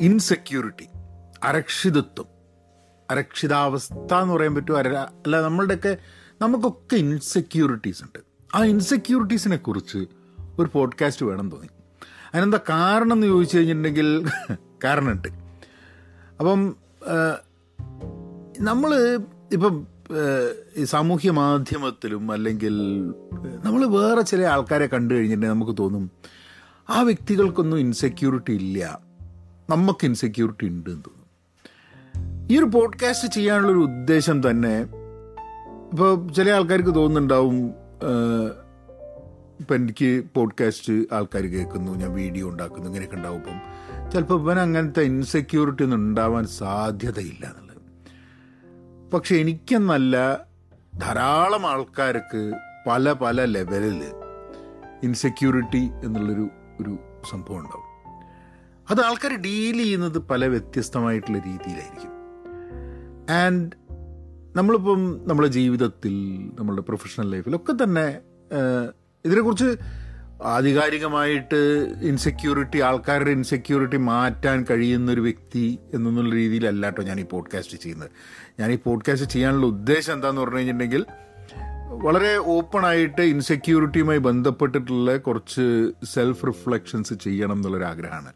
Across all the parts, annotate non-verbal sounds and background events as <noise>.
Insecurity അരക്ഷിതത്വം. അരക്ഷിതാവസ്ഥ എന്ന് പറയാൻ പറ്റുമോ അര അല്ല നമ്മളുടെയൊക്കെ നമുക്കൊക്കെ ഇൻസെക്യൂരിറ്റീസ് ഉണ്ട്. ആ ഇൻസെക്യൂരിറ്റീസിനെ കുറിച്ച് ഒരു പോഡ്കാസ്റ്റ് വേണം തോന്നി. അതിനെന്താ കാരണം എന്ന് ചോദിച്ചു കഴിഞ്ഞിട്ടുണ്ടെങ്കിൽ <laughs> കാരണമുണ്ട്. അപ്പം നമ്മൾ ഇപ്പം സാമൂഹ്യ മാധ്യമത്തിലും അല്ലെങ്കിൽ നമ്മൾ വേറെ ചില ആൾക്കാരെ കണ്ടു കഴിഞ്ഞിട്ടുണ്ടെങ്കിൽ നമുക്ക് തോന്നും ആ വ്യക്തികൾക്കൊന്നും ഇൻസെക്യൂരിറ്റി ഇല്ല. നമുക്ക് ഇൻസെക്യൂരിറ്റി ഉണ്ട് എന്ന് തോന്നും ഈ ഒരു പോഡ്കാസ്റ്റ് ചെയ്യാനുള്ളൊരു ഉദ്ദേശം തന്നെ ഇപ്പോൾ ചില ആൾക്കാർക്ക് തോന്നുന്നുണ്ടാവും ഇപ്പം എനിക്ക് പോഡ്കാസ്റ്റ് ആൾക്കാർ കേൾക്കുന്നു ഞാൻ വീഡിയോ ഉണ്ടാക്കുന്നു ഇങ്ങനെയൊക്കെ ഉണ്ടാവും. ഇപ്പം ചിലപ്പോൾ ഇവൻ അങ്ങനത്തെ ഇൻസെക്യൂരിറ്റി ഒന്നും ഉണ്ടാവാൻ സാധ്യതയില്ല എന്നുള്ളത്. പക്ഷെ എനിക്കെന്നല്ല ധാരാളം ആൾക്കാർക്ക് പല പല ലെവലിൽ ഇൻസെക്യൂരിറ്റി എന്നുള്ളൊരു ഒരു സംഭവം ഉണ്ടാവും. അത് ആൾക്കാർ ഡീൽ ചെയ്യുന്നത് പല വ്യത്യസ്തമായിട്ടുള്ള രീതിയിലായിരിക്കും. ആൻഡ് നമ്മളിപ്പം നമ്മുടെ ജീവിതത്തിൽ നമ്മളുടെ പ്രൊഫഷണൽ ലൈഫിലൊക്കെ തന്നെ ഇതിനെക്കുറിച്ച് ആധികാരികമായിട്ട് ഇൻസെക്യൂരിറ്റി ആൾക്കാരുടെ ഇൻസെക്യൂരിറ്റി മാറ്റാൻ കഴിയുന്ന ഒരു വ്യക്തി എന്നുള്ള രീതിയിലല്ല കേട്ടോ ഞാൻ ഈ പോഡ്കാസ്റ്റ് ചെയ്യുന്നത്. ഞാൻ ഈ പോഡ്കാസ്റ്റ് ചെയ്യാനുള്ള ഉദ്ദേശം എന്താണെന്ന് പറഞ്ഞു കഴിഞ്ഞിട്ടുണ്ടെങ്കിൽ വളരെ ഓപ്പൺ ആയിട്ട് ഇൻസെക്യൂരിറ്റിയുമായി ബന്ധപ്പെട്ടിട്ടുള്ള കുറച്ച് സെൽഫ് റിഫ്ലക്ഷൻസ് ചെയ്യണം എന്നുള്ളൊരു ആഗ്രഹമാണ്.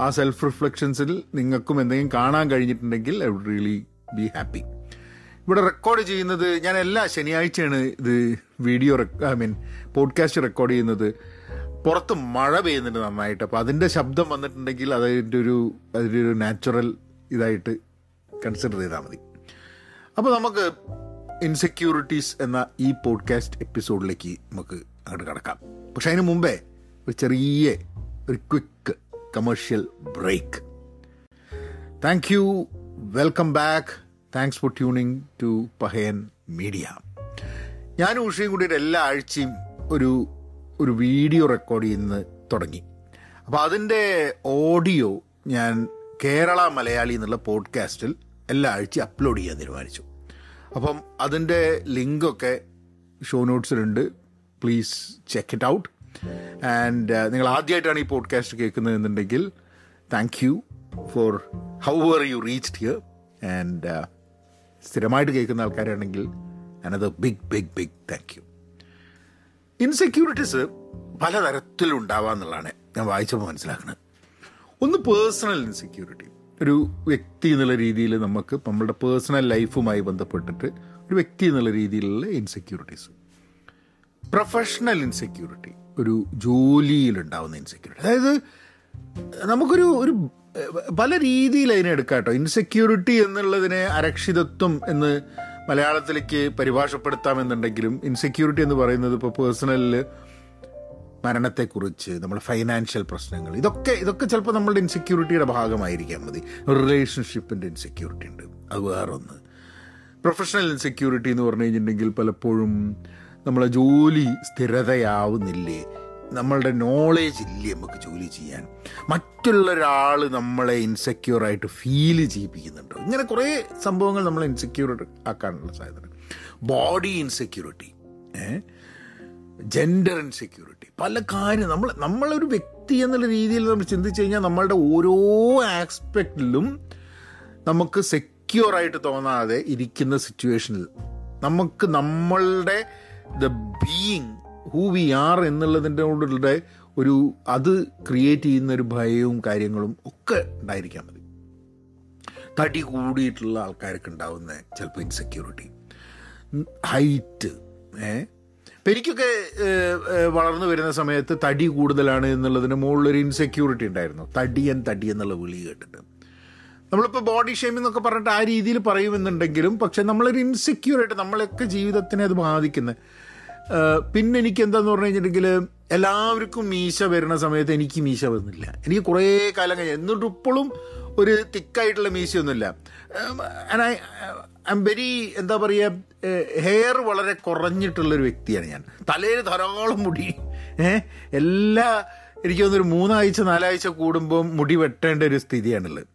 ആ സെൽഫ് റിഫ്ലക്ഷൻസിൽ നിങ്ങൾക്കും എന്തെങ്കിലും കാണാൻ കഴിഞ്ഞിട്ടുണ്ടെങ്കിൽ I would really be happy ഇവിടെ റെക്കോർഡ് ചെയ്യുന്നത് ഞാൻ എല്ലാ ശനിയാഴ്ചയാണ് ഇത് video I mean podcast record ചെയ്യുന്നത്. പുറത്ത് മഴ പെയ്യുന്നുണ്ട് നന്നായിട്ട്. അപ്പോൾ അതിന്റെ ശബ്ദം വന്നിട്ടുണ്ടെങ്കിൽ അതിന്റെ ഒരു അതിന്റെ ഒരു നാച്ചുറൽ ഇതായിട്ട് കൺസിഡർ ചെയ്താൽ മതി. അപ്പോൾ നമുക്ക് ഇൻസെക്യൂരിറ്റീസ് എന്ന ഈ പോഡ്കാസ്റ്റ് എപ്പിസോഡിലേക്ക് നമുക്ക് അങ്ങോട്ട് കടക്കാം. പക്ഷെ അതിന് മുമ്പേ ഒരു ചെറിയ ഒരു quick commercial break thank you welcome back thanks for tuning to Pahayan media ഞാൻ ഉഷയും കൂടി എല്ലാ ആഴ്ചയും ഒരു ഒരു വീഡിയോ റെക്കോർഡ് ചെയ്യുന്നത് തുടങ്ങി. അപ്പോൾ അതിന്റെ ഓഡിയോ ഞാൻ കേരള മലയാളി എന്നുള്ള പോഡ്കാസ്റ്റിൽ എല്ലാ ആഴ്ചയും അപ്ലോഡ് ചെയ്യാൻ തീരുമാനിച്ചു. അപ്പം അതിന്റെ ലിങ്കൊക്കെ show നോട്ട്സിലുണ്ട് please check it out and നിങ്ങൾ ആദ്യമായിട്ടാണ് ഈ podcast കേൾക്കുന്നതെന്നുണ്ടെങ്കിൽ thank you for how are you reached here and സ്ഥിരമായിട്ട് കേൾക്കുന്ന ആൾക്കാരാണെങ്കിൽ another big big big thank you insecurities പലതരത്തിലുണ്ടാവാന്നുള്ളതാണ് ഞാൻ വായിച്ചപ്പോൾ മനസ്സിലാക്കുന്നത്. ഒന്ന് പേഴ്സണൽ ഇൻസെക്യൂരിറ്റി ഒരു വ്യക്തി എന്നുള്ള രീതിയിൽ നമുക്ക് നമ്മളുടെ പേഴ്സണൽ ലൈഫുമായി ബന്ധപ്പെട്ടിട്ട് ഒരു വ്യക്തി എന്നുള്ള രീതിയിലുള്ള ഇൻസെക്യൂരിറ്റീസ് പ്രൊഫഷണൽ ഇൻസെക്യൂരിറ്റി ഒരു ജോലിയിലുണ്ടാവുന്ന ഇൻസെക്യൂരിറ്റി അതായത് നമുക്കൊരു ഒരു പല രീതിയിൽ അതിനെ എടുക്കാം കേട്ടോ. ഇൻസെക്യൂരിറ്റി എന്നുള്ളതിനെ അരക്ഷിതത്വം എന്ന് മലയാളത്തിലേക്ക് പരിഭാഷപ്പെടുത്താമെന്നുണ്ടെങ്കിലും ഇൻസെക്യൂരിറ്റി എന്ന് പറയുന്നത് ഇപ്പോൾ പേഴ്സണലിൽ മരണത്തെക്കുറിച്ച് നമ്മുടെ ഫൈനാൻഷ്യൽ പ്രശ്നങ്ങൾ ഇതൊക്കെ ഇതൊക്കെ ചിലപ്പോൾ നമ്മളുടെ ഇൻസെക്യൂരിറ്റിയുടെ ഭാഗമായിരിക്കാം മതി. റിലേഷൻഷിപ്പിന്റെ ഇൻസെക്യൂരിറ്റി ഉണ്ട്. അത് വേറൊന്ന്. പ്രൊഫഷണൽ ഇൻസെക്യൂരിറ്റി എന്ന് പറഞ്ഞു കഴിഞ്ഞിട്ടുണ്ടെങ്കിൽ പലപ്പോഴും നമ്മളെ ജോലി സ്ഥിരതയാവുന്നില്ലേ? നമ്മളുടെ നോളേജ് ഇല്ലേ നമുക്ക് ജോലി ചെയ്യാൻ? മറ്റുള്ള ഒരാൾ നമ്മളെ ഇൻസെക്യൂർ ആയിട്ട് ഫീൽ ചെയ്യിപ്പിക്കുന്നുണ്ടോ? ഇങ്ങനെ കുറേ സംഭവങ്ങൾ നമ്മളെ ഇൻസെക്യൂർ ആക്കാനുള്ള സാധ്യത body insecurity uh gender insecurity പല കാര്യം നമ്മൾ നമ്മളൊരു വ്യക്തി എന്നുള്ള രീതിയിൽ നമ്മൾ ചിന്തിച്ചു കഴിഞ്ഞാൽ നമ്മളുടെ ഓരോ ആസ്പെക്റ്റിലും നമുക്ക് സെക്യൂർ ആയിട്ട് തോന്നാതെ ഇരിക്കുന്ന സിറ്റുവേഷനിൽ നമുക്ക് നമ്മളുടെ the being who we are എന്നുള്ളതിന്റെ കൂടെ ഒരു അത് ക്രിയേറ്റ് ചെയ്യുന്ന ഒരു ഭയവും കാര്യങ്ങളും ഒക്കെ ഉണ്ടായിരിക്കാൻ മതി. തടി കൂടിയിട്ടുള്ള ആൾക്കാർക്ക് ഉണ്ടാവുന്ന ചിലപ്പോൾ ഇൻസെക്യൂരിറ്റി ഹൈറ്റ് ഏ ഇപ്പം എനിക്കൊക്കെ വളർന്നു വരുന്ന സമയത്ത് തടി കൂടുതലാണ് എന്നുള്ളതിന് മുകളിലൊരു ഇൻസെക്യൂരിറ്റി ഉണ്ടായിരുന്നു. തടിയൻ തടി എന്നുള്ള വിളി കേട്ടിട്ട്. നമ്മളിപ്പോൾ ബോഡി ഷേമിംഗ് എന്നൊക്കെ പറഞ്ഞിട്ട് ആ രീതിയിൽ പറയുമെന്നുണ്ടെങ്കിലും പക്ഷെ നമ്മളൊരു ഇൻസെക്യൂറായിട്ട് നമ്മളൊക്കെ ജീവിതത്തിനെ അത് ബാധിക്കുന്നത് പിന്നെ എനിക്ക് എന്താന്ന് പറഞ്ഞു കഴിഞ്ഞിട്ടുണ്ടെങ്കിൽ എല്ലാവർക്കും മീശ വരുന്ന സമയത്ത് എനിക്ക് മീശ വന്നില്ല. എനിക്ക് കുറേ കാലം കഴിഞ്ഞാൽ എന്നിട്ട് ഇപ്പോഴും ഒരു തിക്കായിട്ടുള്ള മീശയൊന്നുമില്ല. ഐ എം വെരി എന്താ പറയുക ഹെയർ വളരെ കുറഞ്ഞിട്ടുള്ളൊരു വ്യക്തിയാണ് ഞാൻ. തലയിൽ ധാരാളം മുടി. ഏഹ് എല്ലാ എനിക്ക് തോന്നുന്നു ഒരു മൂന്നാഴ്ച നാലാഴ്ച കൂടുമ്പോൾ മുടി വെട്ടേണ്ട ഒരു സ്ഥിതിയാണുള്ളത്.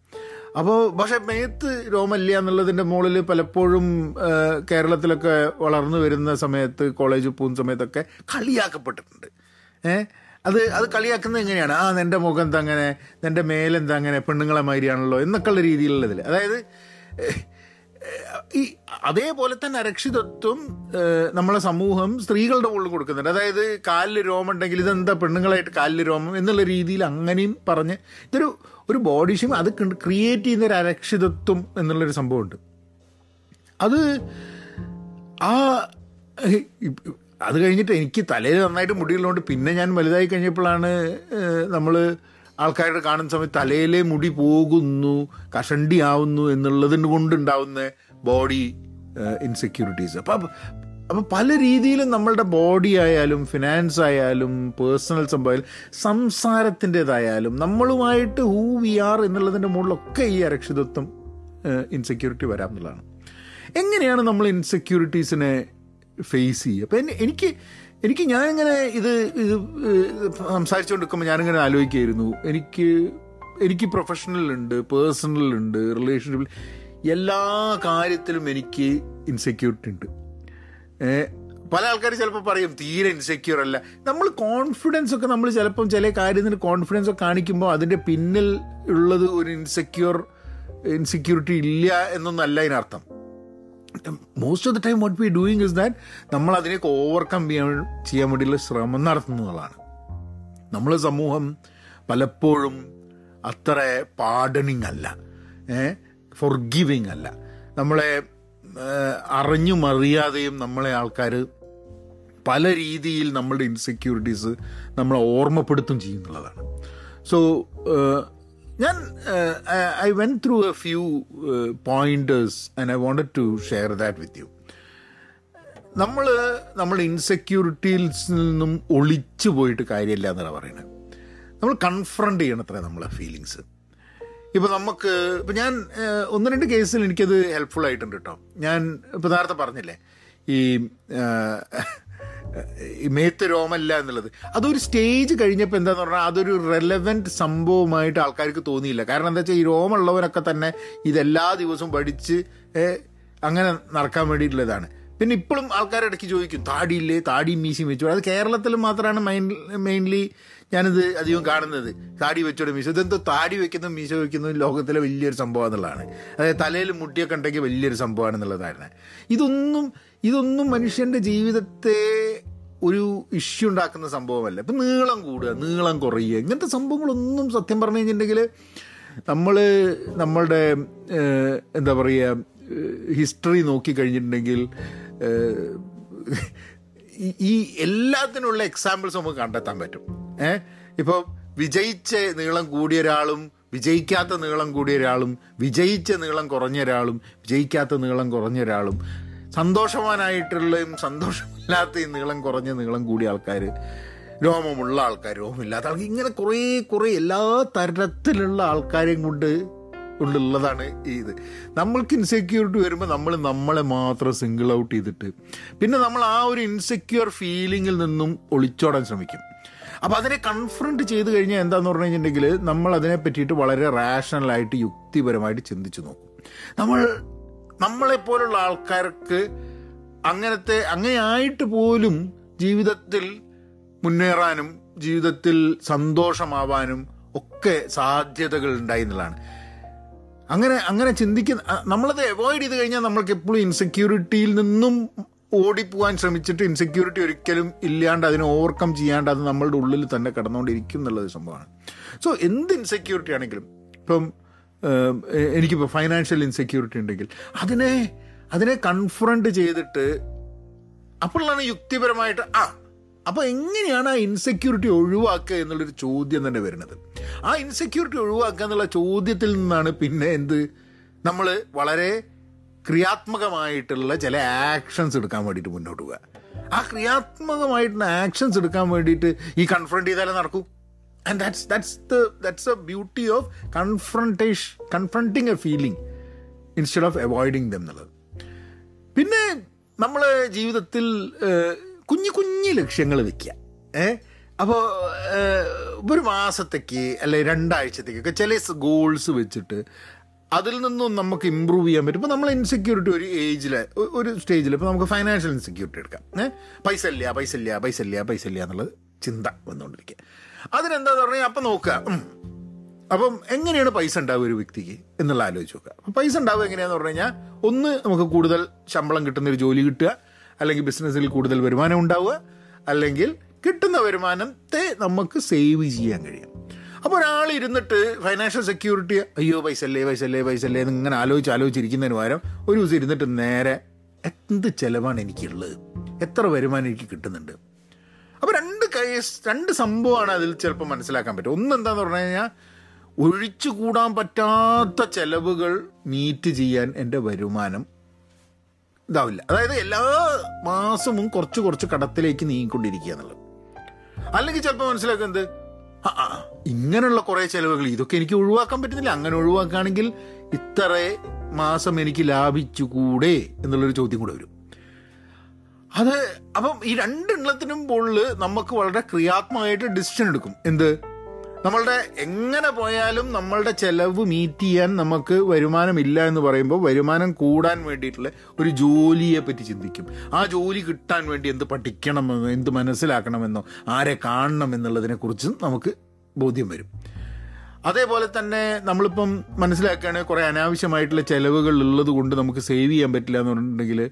അപ്പോൾ പക്ഷേ മേത്ത് രോമല്ല എന്നുള്ളതിന്റെ മുകളിൽ പലപ്പോഴും കേരളത്തിലൊക്കെ വളർന്നു വരുന്ന സമയത്ത് കോളേജിൽ പോകുന്ന സമയത്തൊക്കെ കളിയാക്കപ്പെട്ടിട്ടുണ്ട്. ഏ അത് അത് കളിയാക്കുന്നത് എങ്ങനെയാണ്? ആ നിന്റെ മുഖം എന്താ അങ്ങനെ? നിന്റെ മേലെന്താ അങ്ങനെ? പെണ്ണുങ്ങളെ മാതിരിയാണല്ലോ എന്നൊക്കെയുള്ള രീതിയിലുള്ളതിൽ അതായത് ഏഹ്, ഏഹ്, ഈ അതേപോലെ തന്നെ അരക്ഷിതത്വം നമ്മളെ സമൂഹം സ്ത്രീകളുടെ മുകളിൽ കൊടുക്കുന്നുണ്ട്. അതായത് കാലിൽ രോമം ഉണ്ടെങ്കിൽ ഇതെന്താ പെണ്ണുങ്ങളായിട്ട് കാലിൽ രോമം എന്നുള്ള രീതിയിൽ അങ്ങനെയും പറഞ്ഞ് ഇതൊരു ഒരു ബോഡി അത് ക്രിയേറ്റ് ചെയ്യുന്ന ഒരു അരക്ഷിതത്വം എന്നുള്ളൊരു സംഭവമുണ്ട്. അത് ആ അത് കഴിഞ്ഞിട്ട് എനിക്ക് തലയിൽ നന്നായിട്ട് മുടിയുള്ളതുകൊണ്ട് പിന്നെ ഞാൻ വലുതായി കഴിഞ്ഞപ്പോഴാണ് നമ്മൾ ആൾക്കാരുടെ കാണുന്ന സമയത്ത് തലയിലെ മുടി പോകുന്നു കഷണ്ടിയാവുന്നു എന്നുള്ളതിന് കൊണ്ടുണ്ടാവുന്ന ബോഡി ഇൻസെക്യൂരിറ്റീസ് അപ്പം അപ്പം പല രീതിയിലും നമ്മളുടെ ബോഡി ആയാലും ഫിനാൻസ് ആയാലും പേഴ്സണൽ സംഭവം സംസാരത്തിന്റെതായാലും നമ്മളുമായിട്ട് ഹൂ വി ആർ എന്നുള്ളതിന്റെ മുകളിലൊക്കെ ഈ അരക്ഷിതത്വം ഇൻസെക്യൂരിറ്റി വരാം എന്നുള്ളതാണ്. എങ്ങനെയാണ് നമ്മൾ ഇൻസെക്യൂരിറ്റീസിനെ ഫേസ് ചെയ്യുക? അപ്പം എനിക്ക് എനിക്ക് ഞാനിങ്ങനെ ഇത് ഇത് സംസാരിച്ചുകൊണ്ടിരിക്കുമ്പോൾ ഞാനിങ്ങനെ ആലോചിക്കുകയായിരുന്നു. എനിക്ക് എനിക്ക് പ്രൊഫഷണൽ ഉണ്ട് പേഴ്സണൽ ഉണ്ട് റിലേഷൻഷിപ്പിൽ എല്ലാ കാര്യത്തിലും എനിക്ക് ഇൻസെക്യൂരിറ്റി ഉണ്ട്. പല ആൾക്കാർ ചിലപ്പോൾ പറയും തീരെ ഇൻസെക്യൂർ അല്ല. നമ്മൾ കോൺഫിഡൻസ് ഒക്കെ നമ്മൾ ചിലപ്പം ചില കാര്യത്തിന് കോൺഫിഡൻസ് ഒക്കെ കാണിക്കുമ്പോൾ അതിന്റെ പിന്നിൽ ഉള്ളത് ഒരു ഇൻസെക്യൂർ ഇൻസെക്യൂരിറ്റി ഇല്ല എന്നൊന്നല്ല അതിനർത്ഥം. Most of the time what we doing is that നമ്മൾ അതിനെയൊക്കെ ഓവർകം ചെയ്യാൻ ചെയ്യാൻ വേണ്ടിയുള്ള ശ്രമം നടത്തുന്നതാണ്. നമ്മൾ സമൂഹം പലപ്പോഴും അത്ര പാർഡണിങ് അല്ല. ഫൊർഗിവിങ് അല്ല. നമ്മളെ അറിഞ്ഞും അറിയാതെയും നമ്മളെ ആൾക്കാർ പല രീതിയിൽ നമ്മളുടെ ഇൻസെക്യൂരിറ്റീസ് നമ്മളെ ഓർമ്മപ്പെടുത്തും ചെയ്യുന്നുള്ളതാണ്. സോ ഞാൻ I went through a few pointers and I wanted to share that with you നമ്മൾ നമ്മൾ ഇൻസെക്യൂരിറ്റീസിൽ നിന്നും ഒളിച്ചു പോയിട്ട് കാര്യമില്ല എന്നാണ് പറയുന്നത്. നമ്മൾ കൺഫ്രണ്ട് ചെയ്യണത്ര നമ്മളെ ഫീലിങ്സ് ഇപ്പോൾ നമുക്ക് ഇപ്പം ഞാൻ ഒന്ന് രണ്ട് കേസിൽ എനിക്കത് ഹെൽപ്ഫുൾ ആയിട്ടുണ്ട് കേട്ടോ ഞാൻ ഇപ്പോൾ നേരത്തെ പറഞ്ഞില്ലേ ഈ മേത്ത് രോമല്ല എന്നുള്ളത്. അതൊരു സ്റ്റേജ് കഴിഞ്ഞപ്പോൾ എന്താന്ന് പറഞ്ഞാൽ അതൊരു റെലവെന്റ് സംഭവമായിട്ട് ആൾക്കാർക്ക് തോന്നിയില്ല. കാരണം എന്താ വെച്ചാൽ ഈ രോമുള്ളവരൊക്കെ തന്നെ ഇതെല്ലാ ദിവസവും പഠിച്ച് അങ്ങനെ നടക്കാൻ വേണ്ടിയിട്ടുള്ളതാണ്. പിന്നെ ഇപ്പോഴും ആൾക്കാരിടയ്ക്ക് ചോദിക്കും താടിയില്ലേ? താടിയും മീശയും വെച്ചു? അത് കേരളത്തിൽ മാത്രമാണ് മെയിൻ മെയിൻലി ഞാനിത് അധികം കാണുന്നത്. താടി വെച്ചോടെ മീശ. ഇതെന്തോ താടി വെക്കുന്നതും മീശ വെക്കുന്നതും ലോകത്തിലെ വലിയൊരു സംഭവം എന്നുള്ളതാണ്. അതായത് തലയിൽ മുട്ടിയൊക്കെ ഉണ്ടെങ്കിൽ വലിയൊരു സംഭവമാണെന്നുള്ളതായിരുന്നു ഇതൊന്നും ഇതൊന്നും മനുഷ്യന്റെ ജീവിതത്തെ ഒരു ഇഷ്യൂ ഉണ്ടാക്കുന്ന സംഭവമല്ല. ഇപ്പം നീളം കൂടുക നീളം കുറയുക. ഇങ്ങനത്തെ സംഭവങ്ങളൊന്നും സത്യം പറഞ്ഞു കഴിഞ്ഞിട്ടുണ്ടെങ്കിൽ നമ്മൾ നമ്മളുടെ എന്താ പറയുക ഹിസ്റ്ററി നോക്കിക്കഴിഞ്ഞിട്ടുണ്ടെങ്കിൽ കഴിഞ്ഞിട്ടുണ്ടെങ്കിൽ ഈ- ഈ എല്ലാത്തിനുള്ള എക്സാമ്പിൾസ് നമുക്ക് കണ്ടെത്താൻ പറ്റും. ഏഹ് ഇപ്പോൾ വിജയിച്ച നീളം കൂടിയ ഒരാളും വിജയിക്കാത്ത നീളം കൂടിയ ഒരാളും വിജയിച്ച നീളം കുറഞ്ഞ ഒരാളും വിജയിക്കാത്ത നീളം കുറഞ്ഞ ഒരാളും സന്തോഷവാനായിട്ടുള്ളതും സന്തോഷമില്ലാത്ത നീളം കുറഞ്ഞ നീളം കൂടിയ ആൾക്കാർ രോമമുള്ള ആൾക്കാർ രോമമില്ലാത്ത ആൾക്കാർ ഇങ്ങനെ കുറേ കുറേ എല്ലാ തരത്തിലുള്ള ആൾക്കാരെയും കൊണ്ട് ഈ ഇത്. നമ്മൾക്ക് ഇൻസെക്യൂരിറ്റി വരുമ്പോൾ നമ്മൾ നമ്മളെ മാത്രം സിംഗിൾ ഔട്ട് ചെയ്തിട്ട്. പിന്നെ നമ്മൾ ആ ഒരു ഇൻസെക്യൂർ ഫീലിങ്ങിൽ നിന്നും ഒളിച്ചോടാൻ ശ്രമിക്കും. അപ്പോൾ അതിനെ കൺഫ്രണ്ട് ചെയ്ത് കഴിഞ്ഞാൽ എന്താന്ന് പറഞ്ഞു കഴിഞ്ഞിട്ടുണ്ടെങ്കിൽ നമ്മൾ അതിനെ പറ്റിയിട്ട് വളരെ റാഷണലായിട്ട് യുക്തിപരമായിട്ട് ചിന്തിച്ചു നോക്കും. നമ്മൾ നമ്മളെപ്പോലുള്ള ആൾക്കാർക്ക് അങ്ങനത്തെ അങ്ങനെയായിട്ട് പോലും ജീവിതത്തിൽ മുന്നേറാനും ജീവിതത്തിൽ സന്തോഷമാവാനും ഒക്കെ സാധ്യതകൾ ഉണ്ടായി എന്നുള്ളതാണ് അങ്ങനെ അങ്ങനെ ചിന്തിക്കുന്ന നമ്മളത് അവോയ്ഡ് ചെയ്ത് കഴിഞ്ഞാൽ നമ്മൾക്ക് എപ്പോഴും ഇൻസെക്യൂരിറ്റിയിൽ നിന്നും ഓടിപ്പോവാൻ ശ്രമിച്ചിട്ട് ഇൻസെക്യൂരിറ്റി ഒരിക്കലും ഇല്ലാണ്ട് അതിനെ ഓവർകം ചെയ്യാണ്ട് അത് നമ്മളുടെ ഉള്ളിൽ തന്നെ കിടന്നുകൊണ്ടിരിക്കും എന്നുള്ളത് സംഭവമാണ്. സോ എന്ത് ഇൻസെക്യൂരിറ്റി ആണെങ്കിലും ഇപ്പം എനിക്കിപ്പോൾ ഫൈനാൻഷ്യൽ ഇൻസെക്യൂരിറ്റി ഉണ്ടെങ്കിൽ അതിനെ അതിനെ കൺഫ്രണ്ട് ചെയ്തിട്ട് അപ്പോഴാണ് യുക്തിപരമായിട്ട് ആ അപ്പോൾ എങ്ങനെയാണ് ആ ഇൻസെക്യൂരിറ്റി ഒഴിവാക്കുക എന്നുള്ളൊരു ചോദ്യം തന്നെ വരുന്നത്. ആ ഇൻസെക്യൂരിറ്റി ഒഴിവാക്കുക എന്നുള്ള ചോദ്യത്തിൽ നിന്നാണ് പിന്നെ എന്ത്? നമ്മൾ വളരെ ക്രിയാത്മകമായിട്ടുള്ള ചില ആക്ഷൻസ് എടുക്കാൻ വേണ്ടിയിട്ട് മുന്നോട്ട് പോകുക ആ ക്രിയാത്മകമായിട്ടുള്ള ആക്ഷൻസ് എടുക്കാൻ വേണ്ടിയിട്ട് ഈ കൺഫ്രണ്ട് ചെയ്താലേ നടക്കൂ. And that's that's the that's a beauty of confrontation confronting a feeling instead of avoiding them എന്നുള്ളത്. പിന്നെ നമ്മൾ ജീവിതത്തിൽ കുഞ്ഞു കുഞ്ഞു ലക്ഷ്യങ്ങൾ വെക്കുക. ഏ അപ്പോൾ ഒരു മാസത്തേക്ക് അല്ലെ രണ്ടാഴ്ചത്തേക്കൊക്കെ ചില ഗോൾസ് വെച്ചിട്ട് അതിൽ നിന്നും നമുക്ക് ഇമ്പ്രൂവ് ചെയ്യാൻ പറ്റും. ഇപ്പോൾ നമ്മൾ ഇൻസെക്യൂരിറ്റി ഒരു ഏജിൽ ഒരു സ്റ്റേജിൽ ഇപ്പോൾ നമുക്ക് ഫൈനാൻഷ്യൽ ഇൻസെക്യൂരിറ്റി എടുക്കാം. ഏഹ് പൈസ ഇല്ല പൈസ ഇല്ല പൈസ ഇല്ല പൈസ ഇല്ല എന്നുള്ളത് ചിന്ത വന്നുകൊണ്ടിരിക്കുക. അതിനെന്താന്ന് പറഞ്ഞാൽ അപ്പം നോക്കുക. അപ്പം എങ്ങനെയാണ് പൈസ ഉണ്ടാവുക ഒരു വ്യക്തിക്ക് എന്നുള്ള ആലോചിച്ച് നോക്കുക. പൈസ ഉണ്ടാവുക എങ്ങനെയാന്ന് പറഞ്ഞു കഴിഞ്ഞാൽ ഒന്ന് നമുക്ക് കൂടുതൽ ശമ്പളം കിട്ടുന്ന ഒരു ജോലി കിട്ടുക അല്ലെങ്കിൽ ബിസിനസ്സിൽ കൂടുതൽ വരുമാനം ഉണ്ടാവുക അല്ലെങ്കിൽ കിട്ടുന്ന വരുമാനത്തെ നമുക്ക് സേവ് ചെയ്യാൻ കഴിയും. അപ്പോൾ ഒരാൾ ഇരുന്നിട്ട് ഫൈനാൻഷ്യൽ സെക്യൂരിറ്റി അയ്യോ പൈസ അല്ലേ പൈസ അല്ലേ പൈസ അല്ലേ എന്ന് ഇങ്ങനെ ആലോചിച്ച് ആലോചിച്ചിരിക്കുന്നതിന് പകരം ഒരു ദിവസം ഇരുന്നിട്ട് നേരെ എന്ത് ചിലവാണ് എനിക്കുള്ളത്? എത്ര വരുമാനം എനിക്ക് കിട്ടുന്നുണ്ട്? അപ്പോൾ രണ്ട് രണ്ട് സംഭവമാണ് അതിൽ ചിലപ്പോൾ മനസ്സിലാക്കാൻ പറ്റും. ഒന്ന് എന്താന്ന് പറഞ്ഞു കഴിഞ്ഞാൽ ഒഴിച്ചു കൂടാൻ പറ്റാത്ത ചെലവുകൾ മീറ്റ് ചെയ്യാൻ എന്റെ വരുമാനം ഇതാവില്ല. അതായത് എല്ലാ മാസവും കുറച്ച് കുറച്ച് കടത്തിലേക്ക് നീങ്ങിക്കൊണ്ടിരിക്കുക എന്നുള്ളത്. അല്ലെങ്കിൽ ചിലപ്പോൾ മനസ്സിലാക്കുന്നത് ഇങ്ങനെയുള്ള കുറേ ചിലവുകൾ ഇതൊക്കെ എനിക്ക് ഒഴിവാക്കാൻ പറ്റുന്നില്ല. അങ്ങനെ ഒഴിവാക്കുകയാണെങ്കിൽ ഇത്ര മാസം എനിക്ക് ലാഭിച്ചുകൂടെ എന്നുള്ളൊരു ചോദ്യം കൂടെ വരും. അത് അപ്പം ഈ രണ്ടെണ്ണത്തിനും മുകളിൽ നമുക്ക് വളരെ ക്രിയാത്മകമായിട്ട് ഡിസിഷൻ എടുക്കും. എന്ത്? നമ്മളുടെ എങ്ങനെ പോയാലും നമ്മളുടെ ചെലവ് മീറ്റ് ചെയ്യാൻ നമുക്ക് വരുമാനമില്ല എന്ന് പറയുമ്പോൾ വരുമാനം കൂടാൻ വേണ്ടിയിട്ടുള്ള ഒരു ജോലിയെ പറ്റി ചിന്തിക്കും. ആ ജോലി കിട്ടാൻ വേണ്ടി എന്ത് പഠിക്കണമെന്നോ എന്ത് മനസ്സിലാക്കണമെന്നോ ആരെ കാണണം എന്നുള്ളതിനെ കുറിച്ചും നമുക്ക് ബോധ്യം വരും. അതേപോലെ തന്നെ നമ്മളിപ്പം മനസ്സിലാക്കുകയാണെങ്കിൽ കുറേ അനാവശ്യമായിട്ടുള്ള ചെലവുകൾ ഉള്ളത് കൊണ്ട് നമുക്ക് സേവ് ചെയ്യാൻ പറ്റില്ല എന്ന് പറഞ്ഞിട്ടുണ്ടെങ്കിൽ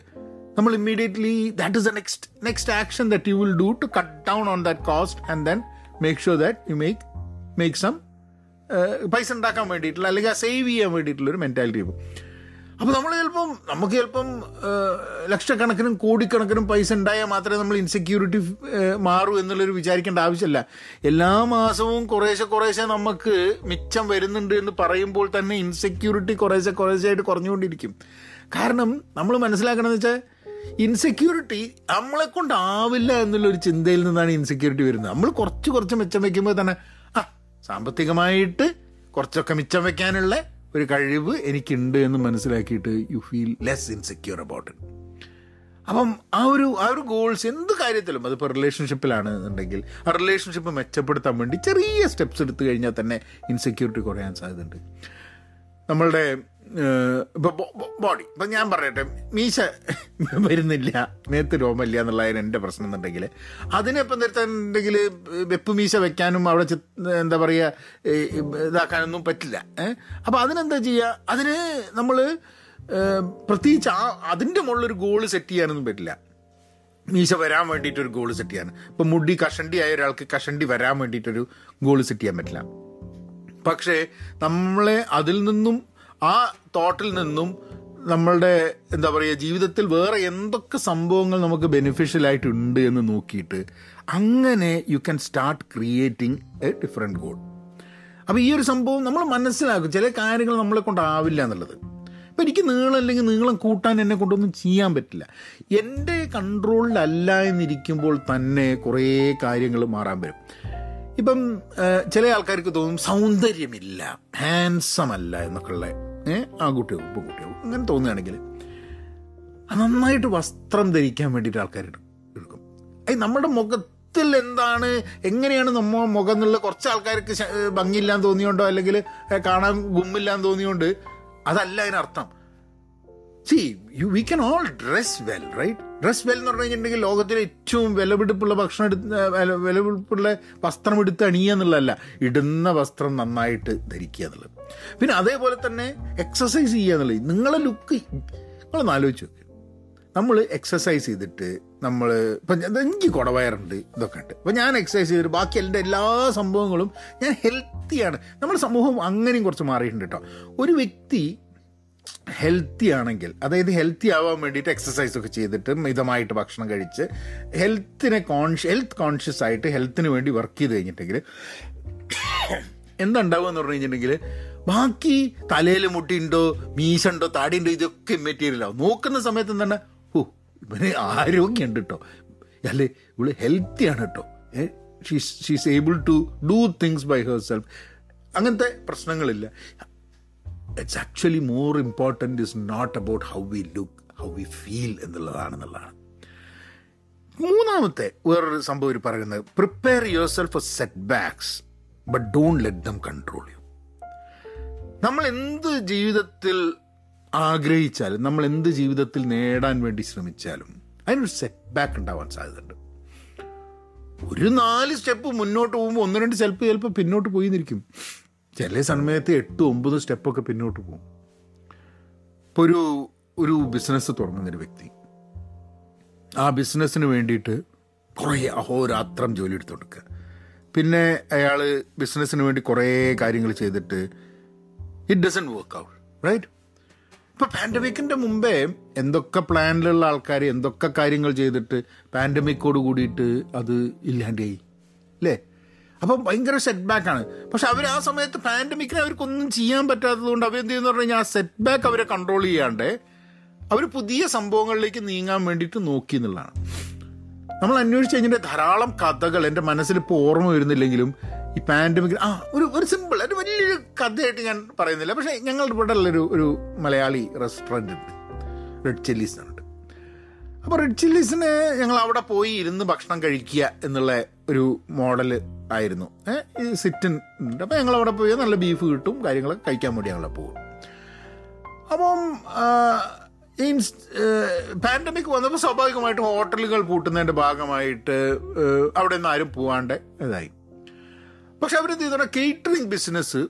നമ്മൾ immediately that is the next next action that you will do to cut down on that cost and then make sure that you make make some പൈസ ഉണ്ടാക്കാൻ വേണ്ടിയിട്ടുള്ള അല്ലെങ്കിൽ ആ സേവ് ചെയ്യാൻ വേണ്ടിയിട്ടുള്ള ഒരു മെന്റാലിറ്റി ഇപ്പോൾ അപ്പോൾ നമ്മൾ ചിലപ്പം നമുക്ക് ചിലപ്പം ഏഹ്, ലക്ഷക്കണക്കിനും കോടിക്കണക്കിനും പൈസ ഉണ്ടായാൽ മാത്രമേ നമ്മൾ ഇൻസെക്യൂരിറ്റി മാറൂ എന്നുള്ളൊരു വിചാരിക്കേണ്ട ആവശ്യമില്ല. എല്ലാ മാസവും കുറേശ്ശെ കുറേശ്ശെ നമുക്ക് മിച്ചം വരുന്നുണ്ട് എന്ന് പറയുമ്പോൾ തന്നെ ഇൻസെക്യൂരിറ്റി കുറേശ്ശെ കുറേശ്ശെ ആയിട്ട് കുറഞ്ഞുകൊണ്ടിരിക്കും. കാരണം നമ്മൾ മനസ്സിലാക്കണമെന്ന് വെച്ചാൽ ഇൻസെക്യൂരിറ്റി നമ്മളെ കൊണ്ടാവില്ല എന്നുള്ളൊരു ചിന്തയിൽ നിന്നാണ് ഇൻസെക്യൂരിറ്റി വരുന്നത്. നമ്മൾ കുറച്ച് കുറച്ച് മിച്ചം വെക്കുമ്പോൾ തന്നെ ആ സാമ്പത്തികമായിട്ട് കുറച്ചൊക്കെ മിച്ചം വയ്ക്കാനുള്ള ഒരു കഴിവ് എനിക്കുണ്ട് എന്ന് മനസ്സിലാക്കിയിട്ട് you feel less insecure about അപ്പം ആ ഒരു ആ ഒരു ഗോൾസ് എന്ത് കാര്യത്തിലും അതിപ്പോൾ റിലേഷൻഷിപ്പിലാണ് എന്നുണ്ടെങ്കിൽ ആ റിലേഷൻഷിപ്പ് മെച്ചപ്പെടുത്താൻ വേണ്ടി ചെറിയ സ്റ്റെപ്സ് എടുത്തു കഴിഞ്ഞാൽ തന്നെ ഇൻസെക്യൂരിറ്റി കുറയാൻ സാധ്യതയുണ്ട്. നമ്മളുടെ ഇപ്പോൾ ബോഡി. ഇപ്പം ഞാൻ പറയട്ടെ. മീശ <laughs> വരുന്നില്ല. നേരത്തെ രോമമില്ല എന്നുള്ളതാണ് എന്റെ പ്രശ്നം എന്നുണ്ടെങ്കിൽ അതിനിപ്പം നിർത്താനുണ്ടെങ്കിൽ വെപ്പ് മീശ വെക്കാനും അവിടെ എന്താ പറയുക ഇതാക്കാനൊന്നും പറ്റില്ല. അപ്പം അതിനെന്താ ചെയ്യുക അതിന് നമ്മൾ പ്രത്യേകിച്ച് ആ അതിന്റെ മുകളിലൊരു ഗോൾ സെറ്റ് ചെയ്യാനൊന്നും പറ്റില്ല. മീശ വരാൻ വേണ്ടിയിട്ടൊരു ഗോൾ സെറ്റ് ചെയ്യാൻ. ഇപ്പം മുടി കഷണ്ടി ആയ ഒരാൾക്ക് കഷണ്ടി വരാൻ വേണ്ടിയിട്ടൊരു ഗോൾ സെറ്റ് ചെയ്യാൻ പറ്റില്ല. പക്ഷേ നമ്മളെ അതിൽ നിന്നും ആ തോട്ടിൽ നിന്നും നമ്മളുടെ എന്താ പറയുക ജീവിതത്തിൽ വേറെ എന്തൊക്കെ സംഭവങ്ങൾ നമുക്ക് ബെനിഫിഷ്യലായിട്ടുണ്ട് എന്ന് നോക്കിയിട്ട് അങ്ങനെ you can start creating a different goal അപ്പോൾ ഈ ഒരു സംഭവം നമ്മൾ മനസ്സിലാക്കും. ചില കാര്യങ്ങൾ നമ്മളെ കൊണ്ടാവില്ല എന്നുള്ളത്. ഇപ്പം എനിക്ക് നീളം അല്ലെങ്കിൽ നീളം കൂട്ടാൻ എന്നെ കൊണ്ടൊന്നും ചെയ്യാൻ പറ്റില്ല. എന്റെ കൺട്രോളിലല്ല എന്നിരിക്കുമ്പോൾ തന്നെ കുറേ കാര്യങ്ങൾ മാറാൻ വരും. ഇപ്പം ചില ആൾക്കാർക്ക് തോന്നും സൗന്ദര്യമില്ല ഹാൻസം അല്ല എന്നൊക്കെയുള്ള ആൺകുട്ടിയാവും പെൺകുട്ടിയാവും അങ്ങനെ തോന്നുകയാണെങ്കിൽ നന്നായിട്ട് വസ്ത്രം ധരിക്കാൻ വേണ്ടിയിട്ട് ആൾക്കാർ എടുക്കും. അത് നമ്മുടെ മുഖത്തിൽ എന്താണ് എങ്ങനെയാണ് നമ്മ മുഖം എന്നുള്ള കുറച്ച് ആൾക്കാർക്ക് ഭംഗിയില്ലാന്ന് തോന്നിയോണ്ടോ അല്ലെങ്കിൽ കാണാൻ ഗുമ്മില്ലാന്ന് തോന്നിയോണ്ട് അതല്ല അതിനർത്ഥം. See you we can all dress well right dress well എന്ന് പറഞ്ഞു കഴിഞ്ഞിട്ടുണ്ടെങ്കിൽ ലോകത്തിലെ ഏറ്റവും വിലപിടിപ്പുള്ള ഭക്ഷണം എടുത്ത് വില- വിലപിടിപ്പുള്ള വസ്ത്രം എടുത്ത് അണിയുക എന്നുള്ളതല്ല ഇടുന്ന വസ്ത്രം നന്നായിട്ട് ധരിക്കുക എന്നുള്ളത്. പിന്നെ അതേപോലെ തന്നെ എക്സസൈസ് ചെയ്യുക എന്നുള്ളത്. നിങ്ങളെ ലുക്ക് നിങ്ങളൊന്ന് ആലോചിച്ച് നോക്ക്. നമ്മൾ എക്സസൈസ് ചെയ്തിട്ട് നമ്മൾ ഇപ്പം എനിക്ക് കുടവയറുണ്ട് ഇതൊക്കെ ഉണ്ട്. അപ്പം ഞാൻ എക്സസൈസ് ചെയ്തിട്ട് ബാക്കി എന്റെ എല്ലാ സംഭവങ്ങളും ഞാൻ ഹെൽത്തിയാണ് നമ്മുടെ സമൂഹം അങ്ങനെയും കുറച്ച് മാറിയിട്ടുണ്ട് കേട്ടോ. ഒരു വ്യക്തി ഹെൽത്തി ആണെങ്കിൽ അതായത് ഹെൽത്തി ആവാൻ വേണ്ടിയിട്ട് എക്സസൈസ് ഒക്കെ ചെയ്തിട്ട് മിതമായിട്ട് ഭക്ഷണം കഴിച്ച് ഹെൽത്തിനെ കോൺഷ്യ ഹെൽത്ത് കോൺഷ്യസ് ആയിട്ട് ഹെൽത്തിന് വേണ്ടി വർക്ക് ചെയ്ത് കഴിഞ്ഞിട്ടുണ്ടെങ്കിൽ എന്തുണ്ടാവുക എന്ന് പറഞ്ഞു കഴിഞ്ഞിട്ടുണ്ടെങ്കിൽ ബാക്കി തലയിൽ മുട്ടിയുണ്ടോ മീശുണ്ടോ താടിയുണ്ടോ ഇതൊക്കെ മെറ്റീരിയൽ ആവും. നോക്കുന്ന സമയത്ത് എന്താണ്? ഓ ഇവന് ആരോഗ്യമുണ്ട് കേട്ടോ അല്ലേ ഇവൾ ഹെൽത്തി ആണ് കേട്ടോ she's able to do things by herself അങ്ങനത്തെ പ്രശ്നങ്ങളില്ല. It's actually more important is not about how we look how we feel എന്നുള്ളതാണെന്നുള്ളതാണ്. മൂന്നാമത്തെ വേറൊരു സംഭവം ഇവർ പറയുന്നത് prepare yourself for setbacks but don't let them control you നമ്മൾ എന്ത് ജീവിതത്തിൽ ആഗ്രഹിച്ചാലും നമ്മൾ എന്ത് ജീവിതത്തിൽ നേടാൻ വേണ്ടി ശ്രമിച്ചാലും അതിനൊരു സെറ്റ് ബാക്ക് ഉണ്ടാവാൻ സാധ്യതയുണ്ട്. ഒരു നാല് സ്റ്റെപ്പ് മുന്നോട്ട് പോകുമ്പോൾ ഒന്ന് രണ്ട് സ്റ്റെപ്പ് ചിലപ്പോൾ പിന്നോട്ട് പോയി ചില സമയത്ത് എട്ട് ഒമ്പത് സ്റ്റെപ്പൊക്കെ പിന്നോട്ട് പോകും. ഇപ്പോൾ ഒരു ഒരു ബിസിനസ് തുടങ്ങുന്നൊരു വ്യക്തി. ആ ബിസിനസ്സിന് വേണ്ടിയിട്ട് കുറേ അഹോരാത്രം ജോലി എടുത്തുകൊടുക്കുക പിന്നെ അയാൾ ബിസിനസ്സിന് വേണ്ടി കുറേ കാര്യങ്ങൾ ചെയ്തിട്ട് it doesn't work out right ഇപ്പോൾ പാൻഡമിക്കിന്റെ മുമ്പേ എന്തൊക്കെ പ്ലാനിലുള്ള ആൾക്കാർ എന്തൊക്കെ കാര്യങ്ങൾ ചെയ്തിട്ട് പാൻഡമിക്കോട് കൂടിയിട്ട് അത് ഇല്ലാണ്ടായി അല്ലേ അപ്പം ഭയങ്കര സെറ്റ് ബാക്ക് ആണ്. പക്ഷെ അവർ ആ സമയത്ത് പാൻഡമിക്കിന് അവർക്കൊന്നും ചെയ്യാൻ പറ്റാത്തത് കൊണ്ട് അവരെന്ത് ചെയ്യുന്ന പറഞ്ഞു കഴിഞ്ഞാൽ ആ സെറ്റ് ബാക്ക് അവരെ കൺട്രോൾ ചെയ്യാണ്ട് അവർ പുതിയ സംഭവങ്ങളിലേക്ക് നീങ്ങാൻ വേണ്ടിയിട്ട് നോക്കി എന്നുള്ളതാണ്. നമ്മൾ അന്വേഷിച്ച് കഴിഞ്ഞിട്ട് ധാരാളം കഥകൾ എന്റെ മനസ്സിൽ ഇപ്പോൾ ഓർമ്മ വരുന്നില്ലെങ്കിലും ഈ പാൻഡമിക് ആ ഒരു ഒരു സിമ്പിൾ ഒരു വലിയൊരു കഥയായിട്ട് ഞാൻ പറയുന്നില്ല. പക്ഷേ ഞങ്ങളുടെ ഇവിടെ ഉള്ളൊരു ഒരു മലയാളി റെസ്റ്റോറന്റ് ഉണ്ട്. റെഡ് ചില്ലീസ് ഉണ്ട് അപ്പോൾ റെഡ് ചില്ലീസിന് ഞങ്ങൾ അവിടെ പോയി ഇരുന്ന് ഭക്ഷണം കഴിക്കുക എന്നുള്ള ഒരു മോഡൽ ആയിരുന്നു. ഏഹ് സിറ്റിൻ അപ്പോൾ ഞങ്ങൾ അവിടെ പോയി നല്ല ബീഫ് കിട്ടും കാര്യങ്ങളൊക്കെ കഴിക്കാൻ വേണ്ടി ഞങ്ങൾ പോകും. അപ്പം ഈ പാൻഡമിക് വന്നപ്പോൾ സ്വാഭാവികമായിട്ടും ഹോട്ടലുകൾ പൂട്ടുന്നതിന്റെ ഭാഗമായിട്ട് അവിടെ നിന്ന് ആരും പോവാണ്ട് ഇതായി. പക്ഷെ അവർ എന്ത് ചെയ്തോടെ കേറ്ററിംഗ് ബിസിനസ്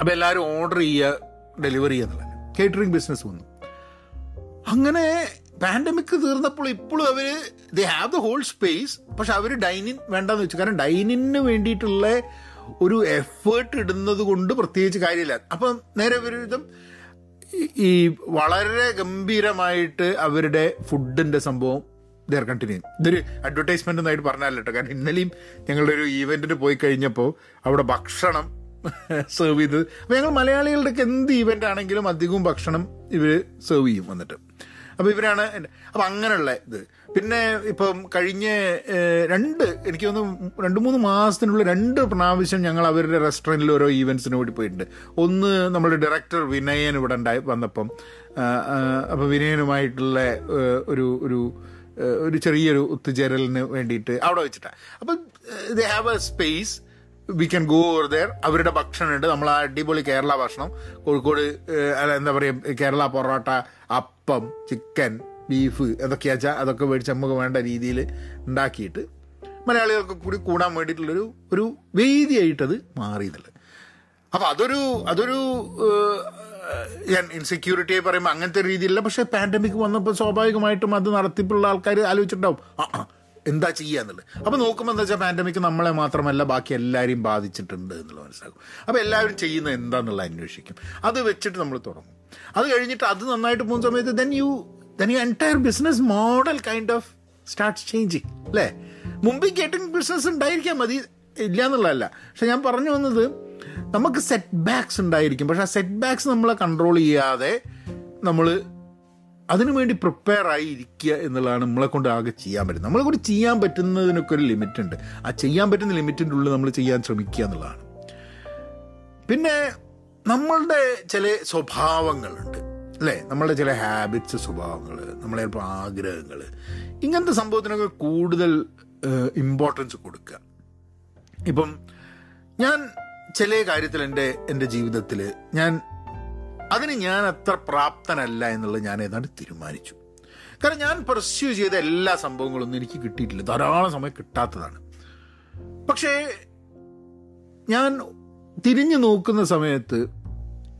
അപ്പോൾ എല്ലാവരും ഓർഡർ ചെയ്യുക ഡെലിവറി ചെയ്യുക എന്നുള്ളത് കേറ്ററിംഗ് ബിസിനസ് വന്നു. അങ്ങനെ പാൻഡമിക് തീർന്നപ്പോൾ ഇപ്പോഴും അവർ they have the whole space പക്ഷെ അവർ ഡൈനിൻ വേണ്ടെന്ന് വെച്ചു. കാരണം ഡൈനിന് വേണ്ടിയിട്ടുള്ള ഒരു എഫേർട്ട് ഇടുന്നത് കൊണ്ട് പ്രത്യേകിച്ച് കാര്യമില്ല. അപ്പം നേരെ വിരുദ്ധം ഈ വളരെ ഗംഭീരമായിട്ട് അവരുടെ ഫുഡിന്റെ സംഭവം ദർ കണ്ടിന്യൂ ഇതൊരു അഡ്വർടൈസ്മെന്റ് ഒന്നായിട്ട് പറഞ്ഞാലോ കേട്ടോ. കാരണം ഇന്നലെയും ഞങ്ങളുടെ ഒരു ഈവെന്റിന് പോയി കഴിഞ്ഞപ്പോൾ അവിടെ ഭക്ഷണം <laughs> സെർവ് ചെയ്ത്. അപ്പോൾ ഞങ്ങൾ മലയാളികളുടെ എന്ത് ഈവെന്റ് ആണെങ്കിലും അധികവും ഭക്ഷണം ഇവർ സെർവ് ചെയ്യും വന്നിട്ട്. അപ്പോൾ ഇവരാണ് അപ്പം അങ്ങനെയുള്ള ഇത്. പിന്നെ ഇപ്പം കഴിഞ്ഞ രണ്ട് എനിക്ക് തോന്നുന്നു രണ്ട് മൂന്ന് മാസത്തിനുള്ള രണ്ട് പ്രാവശ്യം ഞങ്ങൾ അവരുടെ റെസ്റ്റോറന്റിൽ ഓരോ ഈവൻസിന് വേണ്ടി പോയിട്ടുണ്ട്. ഒന്ന് നമ്മുടെ ഡയറക്ടർ വിനയൻ ഇവിടെ ഉണ്ടായി വന്നപ്പം അപ്പോൾ വിനയനുമായിട്ടുള്ള ഒരു ഒരു ഒരു ചെറിയൊരു ഒത്തുചേരലിന് വേണ്ടിയിട്ട് അവിടെ വെച്ചിട്ടാണ് അപ്പം they have a space we can go over there അവരുടെ ഭക്ഷണമുണ്ട്. നമ്മൾ ആ അടിപൊളി കേരള ഭക്ഷണം. കോഴിക്കോട് അല്ല എന്താ പറയുക കേരള പൊറോട്ട അപ്പം ചിക്കൻ ബീഫ് എന്തൊക്കെയാ വെച്ചാൽ അതൊക്കെ മേടിച്ച് നമുക്ക് വേണ്ട രീതിയിൽ ഉണ്ടാക്കിയിട്ട് മലയാളികൾക്ക് കൂടി കൂടാൻ വേണ്ടിയിട്ടുള്ളൊരു ഒരു വേദിയായിട്ടത് മാറിയതല്ലേ അപ്പോൾ അതൊരു അതൊരു ഞാൻ ഇൻസെക്യൂരിറ്റിയെ പറയുമ്പോൾ അങ്ങനത്തെ രീതിയിലല്ല. പക്ഷേ പാൻഡമിക് വന്നപ്പോൾ സ്വാഭാവികമായിട്ടും അത് നടത്തിപ്പുള്ള ആൾക്കാർ ആലോചിച്ചിട്ടുണ്ടാവും. ആ എന്താ ചെയ്യുക എന്നുള്ളത്. അപ്പോൾ നോക്കുമ്പോൾ എന്താ വെച്ചാൽ പാൻഡമിക് നമ്മളെ മാത്രമല്ല ബാക്കി എല്ലാവരെയും ബാധിച്ചിട്ടുണ്ട് എന്നുള്ളത് മനസ്സിലാക്കും. അപ്പോൾ എല്ലാവരും ചെയ്യുന്നത് എന്താണെന്നുള്ള അന്വേഷിക്കും. അത് വെച്ചിട്ട് നമ്മൾ തുടങ്ങും. അത് കഴിഞ്ഞിട്ട് അത് നന്നായിട്ട് പോകുന്ന സമയത്ത് then you then you entire business model kind of start changing അല്ലേ? മുമ്പ് കേട്ടിങ് ബിസിനസ് ഉണ്ടായിരിക്കാം മതി. ഇല്ല എന്നുള്ളതല്ല പക്ഷെ ഞാൻ പറഞ്ഞു വന്നത് നമുക്ക് സെറ്റ് ബാക്സ് ഉണ്ടായിരിക്കും. പക്ഷെ ആ സെറ്റ് ബാക്സ് നമ്മളെ കൺട്രോൾ ചെയ്യാതെ നമ്മൾ അതിനുവേണ്ടി പ്രിപ്പയർ ആയി ഇരിക്കുക എന്നുള്ളതാണ് നമ്മളെ കൊണ്ട് ആകെ ചെയ്യാൻ പറ്റുന്നത്. നമ്മളെ കൊണ്ട് ചെയ്യാൻ പറ്റുന്നതിനൊക്കെ ഒരു ലിമിറ്റ് ഉണ്ട്. ആ ചെയ്യാൻ പറ്റുന്ന ലിമിറ്റിന്റെ ഉള്ളിൽ നമ്മൾ ചെയ്യാൻ ശ്രമിക്കുക എന്നുള്ളതാണ്. പിന്നെ നമ്മളുടെ ചില സ്വഭാവങ്ങളുണ്ട്. അല്ലേ? നമ്മളുടെ ചില ഹാബിറ്റ്സ് സ്വഭാവങ്ങൾ നമ്മളെ ചിലപ്പോൾ ആഗ്രഹങ്ങൾ ഇങ്ങനത്തെ സംഭവത്തിനൊക്കെ കൂടുതൽ ഇമ്പോർട്ടൻസ് കൊടുക്കുക. ഇപ്പം ഞാൻ ചില കാര്യത്തിൽ എന്റെ എന്റെ ജീവിതത്തിൽ ഞാൻ അതിന് ഞാൻ അത്ര പ്രാപ്തനല്ല എന്നുള്ളത് ഞാൻ ഏതാണ്ട് തീരുമാനിച്ചു. കാരണം ഞാൻ പെർസ്യൂ ചെയ്ത എല്ലാ സംഭവങ്ങളൊന്നും എനിക്ക് കിട്ടിയിട്ടില്ല. ധാരാളം സമയം കിട്ടാത്തതാണ്. പക്ഷേ ഞാൻ തിരിഞ്ഞു നോക്കുന്ന സമയത്ത്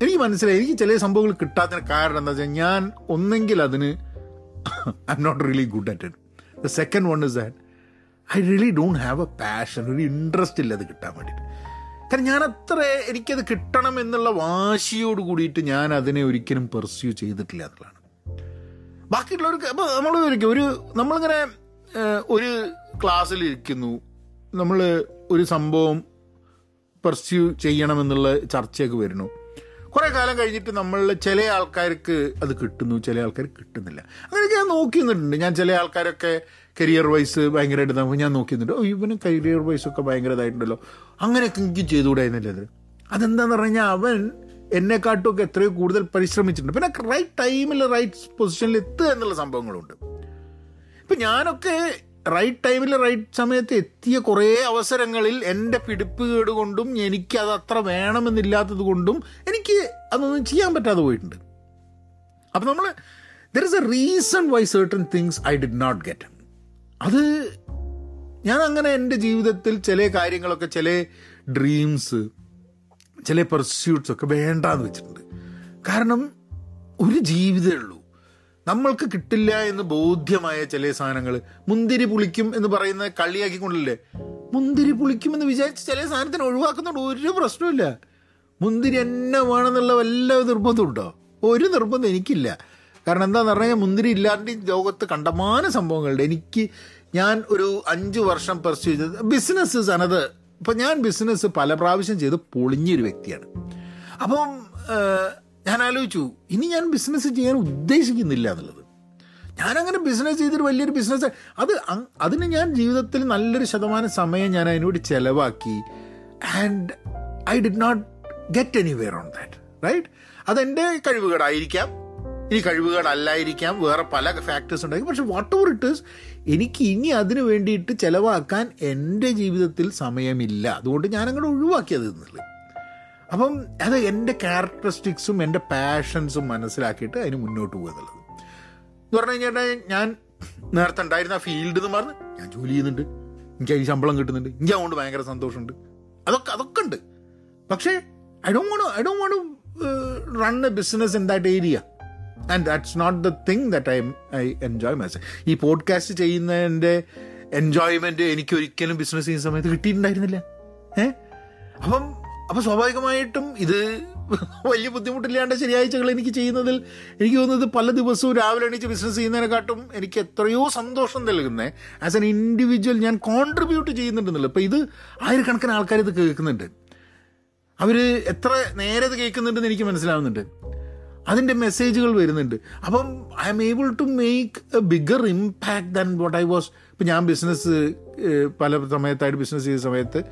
എനിക്ക് മനസ്സിലായി. എനിക്ക് ചില സംഭവങ്ങൾ കിട്ടാത്തതിന് കാരണം എന്താ വെച്ചാൽ ഞാൻ ഒന്നെങ്കിൽ അതിന് I'm not really good at it the second one is that I really don't have a passion ഒരു ഇൻട്രസ്റ്റ് ഇല്ല അത് കിട്ടാൻ വേണ്ടിയിട്ട്. കാരണം ഞാൻ അത്ര എനിക്കത് കിട്ടണം എന്നുള്ള വാശിയോട് കൂടിയിട്ട് ഞാൻ അതിനെ ഒരിക്കലും പെർസ്യൂ ചെയ്തിട്ടില്ല എന്നുള്ളതാണ്. ബാക്കിയുള്ളവർക്ക് അപ്പോൾ നമ്മൾ ഒരിക്കലും ഒരു നമ്മളിങ്ങനെ ഒരു ക്ലാസ്സിൽ ഇരിക്കുന്നു. നമ്മൾ ഒരു സംഭവം പെർസ്യൂ ചെയ്യണമെന്നുള്ള ചർച്ചയൊക്കെ വരുന്നു. കുറേ കാലം കഴിഞ്ഞിട്ട് നമ്മൾ ചില ആൾക്കാർക്ക് അത് കിട്ടുന്നു ചില ആൾക്കാർക്ക് കിട്ടുന്നില്ല. അങ്ങനെയൊക്കെ ഞാൻ നോക്കി നിന്നിട്ടുണ്ട്. ഞാൻ ചില ആൾക്കാരൊക്കെ കരിയർ വൈസ് ഭയങ്കരമായിട്ട് നമുക്ക് ഞാൻ നോക്കിയിരുന്നുണ്ട് ഓ ഇവന് കരിയർ വൈസ് ഒക്കെ ഭയങ്കര ഇതായിട്ടുണ്ടല്ലോ അങ്ങനെയൊക്കെ എനിക്ക് ചെയ്തുകൂടായിരുന്നില്ല അത് അതെന്താന്ന് പറഞ്ഞു കഴിഞ്ഞാൽ അവൻ എന്നെക്കാട്ടുമൊക്കെ എത്രയോ കൂടുതൽ പരിശ്രമിച്ചിട്ടുണ്ട്. പിന്നെ റൈറ്റ് ടൈമിൽ റൈറ്റ് പൊസിഷനിൽ എത്തുക എന്നുള്ള സംഭവങ്ങളുണ്ട്. ഇപ്പം ഞാനൊക്കെ റൈറ്റ് ടൈമിൽ റൈറ്റ് സമയത്ത് എത്തിയ കുറേ അവസരങ്ങളിൽ എന്റെ പിടിപ്പ് കേട് കൊണ്ടും എനിക്ക് അത് അത്ര വേണമെന്നില്ലാത്തത് കൊണ്ടും എനിക്ക് അതൊന്നും ചെയ്യാൻ പറ്റാതെ പോയിട്ടുണ്ട്. അപ്പം നമ്മൾ there is a reason why certain things I did not get അത് ഞാൻ അങ്ങനെ എന്റെ ജീവിതത്തിൽ ചില കാര്യങ്ങളൊക്കെ ചില ഡ്രീംസ് ചില പെർസ്യൂട്ട്സ് ഒക്കെ വേണ്ടാന്ന് വെച്ചിട്ടുണ്ട്. കാരണം ഒരു ജീവിതമേ ഉള്ളൂ. നമ്മൾക്ക് കിട്ടില്ല എന്ന് ബോധ്യമായ ചില സാധനങ്ങൾ. മുന്തിരി പുളിക്കും എന്ന് പറയുന്ന കളിയാക്കിക്കൊണ്ടല്ലേ മുന്തിരി പുളിക്കും എന്ന് വിചാരിച്ച് ചില സാധനത്തിന് ഒഴിവാക്കുന്നുണ്ട് ഒരു പ്രശ്നമില്ല മുന്തിരി എന്നെ വേണമെന്നുള്ള വല്ല നിർബന്ധം ഉണ്ടോ? ഒരു നിർബന്ധം എനിക്കില്ല. കാരണം എന്താണെന്ന് പറഞ്ഞു കഴിഞ്ഞാൽ മുന്തിരി ഇല്ലാണ്ട് ലോകത്ത് കണ്ടമാന സംഭവങ്ങളുണ്ട്. എനിക്ക് ഞാൻ ഒരു അഞ്ച് വർഷം പെർസ്യൂ ചെയ്തത് ബിസിനസ് അനത് ഇപ്പം ഞാൻ ബിസിനസ് പല പ്രാവശ്യം ചെയ്ത് പൊളിഞ്ഞൊരു വ്യക്തിയാണ്. അപ്പം ഞാൻ ആലോചിച്ചു ഇനി ഞാൻ ബിസിനസ് ചെയ്യാൻ ഉദ്ദേശിക്കുന്നില്ല എന്നുള്ളത്. ഞാനങ്ങനെ ബിസിനസ് ചെയ്തൊരു വലിയൊരു ബിസിനസ് അത് അതിന് ഞാൻ ജീവിതത്തിൽ നല്ലൊരു ശതമാനം സമയം ഞാൻ അതിനുവേണ്ടി ചിലവാക്കി. And I did not get anywhere on that right അതെന്റെ കഴിവുകേടായിരിക്കാം. ഇനി കഴിവുകേടല്ലായിരിക്കാം വേറെ പല ഫാക്ടേഴ്സ് ഉണ്ടായിരിക്കും. പക്ഷെ വാട്ട് എവർ ഇറ്റ് ഈസ് എനിക്ക് ഇനി അതിന് വേണ്ടിയിട്ട് ചിലവാക്കാൻ എന്റെ ജീവിതത്തിൽ സമയമില്ല. അതുകൊണ്ട് ഞാൻ അങ്ങോട്ട് ഒഴിവാക്കിയത് എന്നുള്ളത് അപ്പം അത് എന്റെ ക്യാരക്ടറിസ്റ്റിക്സും എന്റെ പാഷൻസും മനസ്സിലാക്കിയിട്ട് അതിന് മുന്നോട്ട് പോകുക എന്നുള്ളത്. എന്ന് പറഞ്ഞു കഴിഞ്ഞാൽ ഞാൻ നേരത്തെ ഉണ്ടായിരുന്ന ആ ഫീൽഡ് എന്ന് പറഞ്ഞ് ഞാൻ ജോലി ചെയ്യുന്നുണ്ട്. എനിക്ക് അതിന് ശമ്പളം കിട്ടുന്നുണ്ട്. എനിക്ക് അതുകൊണ്ട് ഭയങ്കര സന്തോഷമുണ്ട്. അതൊക്കെ അതൊക്കെ ഉണ്ട്. പക്ഷേ I do want I do want run a business in that area and that's not the thing that I I enjoy mice ഈ പോഡ്കാസ്റ്റ് ചെയ്യുന്നതിന്റെ എൻജോയ്മെന്റ് എനിക്ക് ഒരിക്കലും ബിസിനസ് ചെയ്യുന്ന സമയത്ത് കിട്ടിയിട്ടുണ്ടായിരുന്നില്ല. ഏ? അപ്പം അപ്പം സ്വാഭാവികമായിട്ടും ഇത് വലിയ ബുദ്ധിമുട്ടില്ലാണ്ട് ശനിയാഴ്ചകൾ എനിക്ക് ചെയ്യുന്നതിൽ എനിക്ക് തോന്നുന്നത് പല ദിവസവും രാവിലെ എണീച്ച് ബിസിനസ് ചെയ്യുന്നതിനെക്കാട്ടും എനിക്ക് എത്രയോ സന്തോഷം നൽകുന്നത് ആസ് എൻ ഇൻഡിവിജ്വൽ ഞാൻ കോൺട്രിബ്യൂട്ട് ചെയ്യുന്നുണ്ടെന്നുള്ളത് അപ്പം ഇത് ആയിരക്കണക്കിന് ആൾക്കാർ ഇത് കേൾക്കുന്നുണ്ട്. അവർ എത്ര നേരെ ഇത് കേൾക്കുന്നുണ്ടെന്ന് എനിക്ക് മനസ്സിലാവുന്നുണ്ട്. അതിന്റെ മെസ്സേജുകൾ വരുന്നുണ്ട്. അപ്പം I'm able to make a bigger impact than what I was ഇപ്പം ഞാൻ ബിസിനസ് പല സമയത്തായിട്ട് ബിസിനസ് ചെയ്ത സമയത്ത്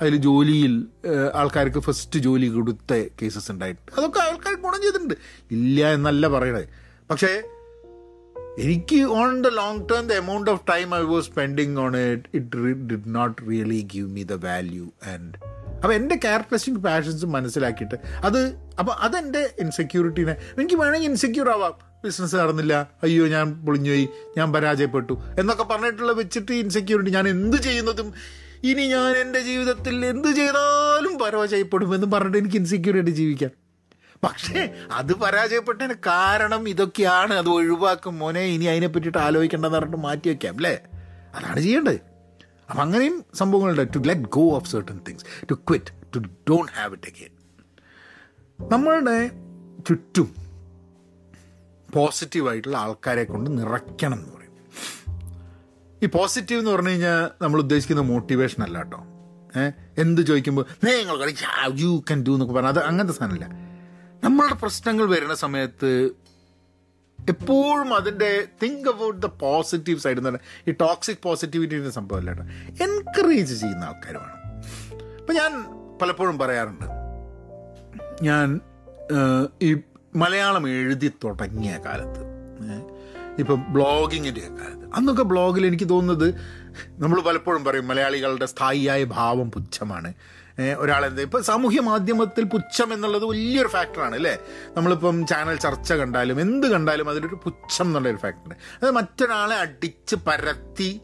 അതിൽ ജോലിയിൽ ആൾക്കാർക്ക് ഫസ്റ്റ് ജോലി കൊടുത്ത കേസസ് ഉണ്ടായിട്ട് അതൊക്കെ ആൾക്കാർ ഗുണം ചെയ്തിട്ടുണ്ട്. ഇല്ല എന്നല്ല പറയണേ. പക്ഷേ എനിക്ക് on the long term the amount of time I was spending on it it did not really give me the value and അപ്പോൾ എന്റെ ക്യാരക്ടറിസ്റ്റിക് പാഷൻസ് മനസ്സിലാക്കിയിട്ട് അത് അപ്പോൾ അതെന്റെ ഇൻസെക്യൂരിറ്റീനെ എനിക്ക് വേണമെങ്കിൽ ഇൻസെക്യൂർ ആവാം. ബിസിനസ് നടന്നില്ല. അയ്യോ ഞാൻ പൊളിഞ്ഞുപോയി. ഞാൻ പരാജയപ്പെട്ടു. എന്നൊക്കെ പറഞ്ഞിട്ടുള്ള വെച്ചിട്ട് ഇൻസെക്യൂരിറ്റി ഞാൻ എന്ത് ചെയ്യുന്നതും ഇനി ഞാൻ എന്റെ ജീവിതത്തിൽ എന്ത് ചെയ്താലും പരാജയപ്പെടുമെന്ന് പറഞ്ഞിട്ട് എനിക്ക് ഇൻസെക്യൂരിറ്റി ജീവിക്കാം. പക്ഷേ അത് പരാജയപ്പെട്ടതിന് കാരണം ഇതൊക്കെയാണ്. അത് ഒഴിവാക്കും. മോനെ ഇനി അതിനെ പറ്റിയിട്ട് ആലോചിക്കേണ്ടെന്ന് പറഞ്ഞിട്ട് മാറ്റി വയ്ക്കാം അല്ലേ? അതാണ് ചെയ്യേണ്ടത്. അപ്പം അങ്ങനെയും സംഭവങ്ങളുണ്ട്. To let go of certain things to quit to don't have it again നമ്മളുടെ ചുറ്റും പോസിറ്റീവായിട്ടുള്ള ആൾക്കാരെ കൊണ്ട് നിറയ്ക്കണം എന്ന് പറയും. ഈ പോസിറ്റീവ് എന്ന് പറഞ്ഞു കഴിഞ്ഞാൽ നമ്മൾ ഉദ്ദേശിക്കുന്ന മോട്ടിവേഷൻ അല്ല കേട്ടോ. എന്ത് ചോദിക്കുമ്പോൾ നിങ്ങൾ യു ക്യാൻ ഡു എന്നൊക്കെ പറഞ്ഞാൽ അത് അങ്ങനത്തെ സാധനമില്ല. നമ്മളുടെ പ്രശ്നങ്ങൾ വരുന്ന സമയത്ത് എപ്പോഴും അതിന്റെ think about the positive side എന്ന് പറഞ്ഞാൽ ഈ ടോക്സിക് പോസിറ്റിവിറ്റിന്റെ സംഭവമല്ല കേട്ടോ എൻകറേജ് ചെയ്യുന്ന ആൾക്കാർ വേണം. ഇപ്പം ഞാൻ പലപ്പോഴും പറയാറുണ്ട്. ഞാൻ ഈ മലയാളം എഴുതി തുടങ്ങിയ കാലത്ത് ഇപ്പം ബ്ലോഗിങ്ങിന്റെ കാലത്ത് അന്നൊക്കെ ബ്ലോഗിൽ എനിക്ക് തോന്നുന്നത് നമ്മൾ പലപ്പോഴും പറയും മലയാളികളുടെ സ്ഥായിയായ ഭാവം പുച്ഛമാണ്. ഒരാളെന്താ? ഇപ്പം സാമൂഹ്യ മാധ്യമത്തിൽ പുച്ഛം എന്നുള്ളത് വലിയൊരു ഫാക്ടറാണ് അല്ലേ? നമ്മളിപ്പം ചാനൽ ചർച്ച കണ്ടാലും എന്ത് കണ്ടാലും അതിലൊരു പുച്ഛം എന്നുള്ളൊരു ഫാക്ടർ അത് മറ്റൊരാളെ അടിച്ച് പരത്തി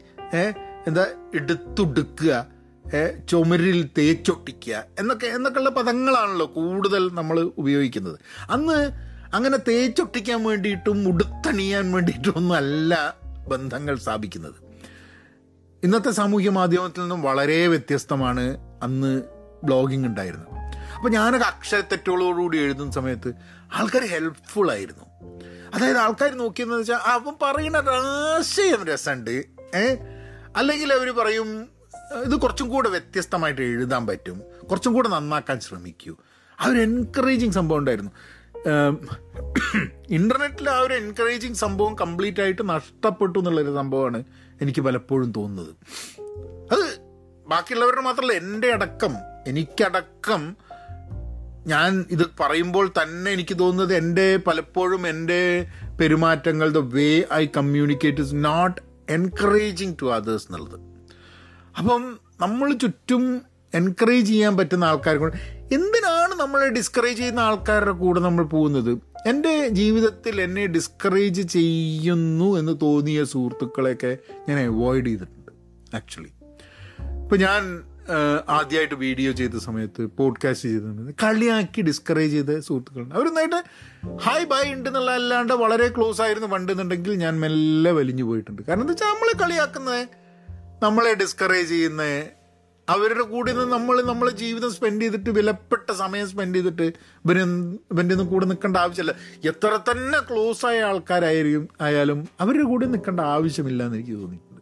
എന്താ എടുത്തുടുക്കുക ചുമരിൽ തേച്ചൊട്ടിക്കുക എന്നൊക്കെ എന്നൊക്കെയുള്ള പദങ്ങളാണല്ലോ കൂടുതൽ നമ്മൾ ഉപയോഗിക്കുന്നത്. അന്ന് അങ്ങനെ തേച്ചൊട്ടിക്കാൻ വേണ്ടിയിട്ടും ഉടുത്തണിയാൻ വേണ്ടിയിട്ടും ഒന്നും അല്ല ബന്ധങ്ങൾ സ്ഥാപിക്കുന്നത്. ഇന്നത്തെ സാമൂഹ്യ മാധ്യമത്തിൽ നിന്നും വളരെ വ്യത്യസ്തമാണ് അന്ന് ബ്ലോഗിംഗ് ഉണ്ടായിരുന്നു. അപ്പോൾ ഞാനൊക്കെ അക്ഷരത്തെറ്റുകളോടുകൂടി എഴുതുന്ന സമയത്ത് ആൾക്കാർ ഹെൽപ്ഫുൾ ആയിരുന്നു. അതായത് ആൾക്കാർ നോക്കിയെന്ന് വെച്ചാൽ അവൻ പറയുന്ന ആശയം രസമുണ്ട് ഏഹ് അല്ലെങ്കിൽ അവർ പറയും ഇത് കുറച്ചും കൂടെ വ്യത്യസ്തമായിട്ട് എഴുതാൻ പറ്റും കുറച്ചും കൂടെ നന്നാക്കാൻ ശ്രമിക്കൂ. ആ ഒരു എൻകറേജിങ് സംഭവം ഉണ്ടായിരുന്നു. ഇന്റർനെറ്റിൽ ആ ഒരു എൻകറേജിങ് സംഭവം കംപ്ലീറ്റ് ആയിട്ട് നഷ്ടപ്പെട്ടു എന്നുള്ളൊരു സംഭവമാണ് എനിക്ക് പലപ്പോഴും തോന്നുന്നത്. അത് ബാക്കിയുള്ളവരുടെ മാത്രമല്ല എന്റെ അടക്കം എനിക്കടക്കം ഞാൻ ഇത് പറയുമ്പോൾ തന്നെ എനിക്ക് തോന്നുന്നത് എന്റെ പലപ്പോഴും എന്റെ പെരുമാറ്റങ്ങൾ the way I communicate is not encouraging to others എന്നുള്ളത്. അപ്പം നമ്മൾ ചുറ്റും എൻകറേജ് ചെയ്യാൻ പറ്റുന്ന ആൾക്കാരെ കൂടെ എന്തിനാണ് നമ്മളെ ഡിസ്കറേജ് ചെയ്യുന്ന ആൾക്കാരുടെ കൂടെ നമ്മൾ പോകുന്നത്? എന്റെ ജീവിതത്തിൽ എന്നെ ഡിസ്കറേജ് ചെയ്യുന്നു എന്ന് തോന്നിയ സുഹൃത്തുക്കളെയൊക്കെ ഞാൻ അവോയ്ഡ് ചെയ്തിട്ടുണ്ട് ആക്ച്വലി ഇപ്പം ഞാൻ ആദ്യമായിട്ട് വീഡിയോ ചെയ്ത സമയത്ത് പോഡ്കാസ്റ്റ് ചെയ്ത സമയത്ത് കളിയാക്കി ഡിസ്കറേജ് ചെയ്ത സുഹൃത്തുക്കളുണ്ട്. അവരൊന്നായിട്ട് ഹായ് ബൈ ഉണ്ട് എന്നുള്ള അല്ലാണ്ട് വളരെ ക്ലോസ് ആയിരുന്നു പണ്ടെന്നുണ്ടെങ്കിൽ ഞാൻ മെല്ലെ വലിഞ്ഞു പോയിട്ടുണ്ട്. കാരണം എന്താ വെച്ചാൽ നമ്മളെ കളിയാക്കുന്നത് നമ്മളെ ഡിസ്കറേജ് ചെയ്യുന്നത് അവരുടെ കൂടെ നിന്ന് നമ്മൾ നമ്മളെ ജീവിതം സ്പെൻഡ് ചെയ്തിട്ട് വിലപ്പെട്ട സമയം സ്പെൻഡ് ചെയ്തിട്ട് ഇവർ ഇവന്റെ ഒന്നും കൂടെ നിൽക്കേണ്ട ആവശ്യമില്ല. എത്ര തന്നെ ക്ലോസ് ആയ ആൾക്കാരായിരിക്കും ആയാലും അവരുടെ കൂടെ നിൽക്കേണ്ട ആവശ്യമില്ല എന്ന് എനിക്ക് തോന്നിയിട്ടുണ്ട്.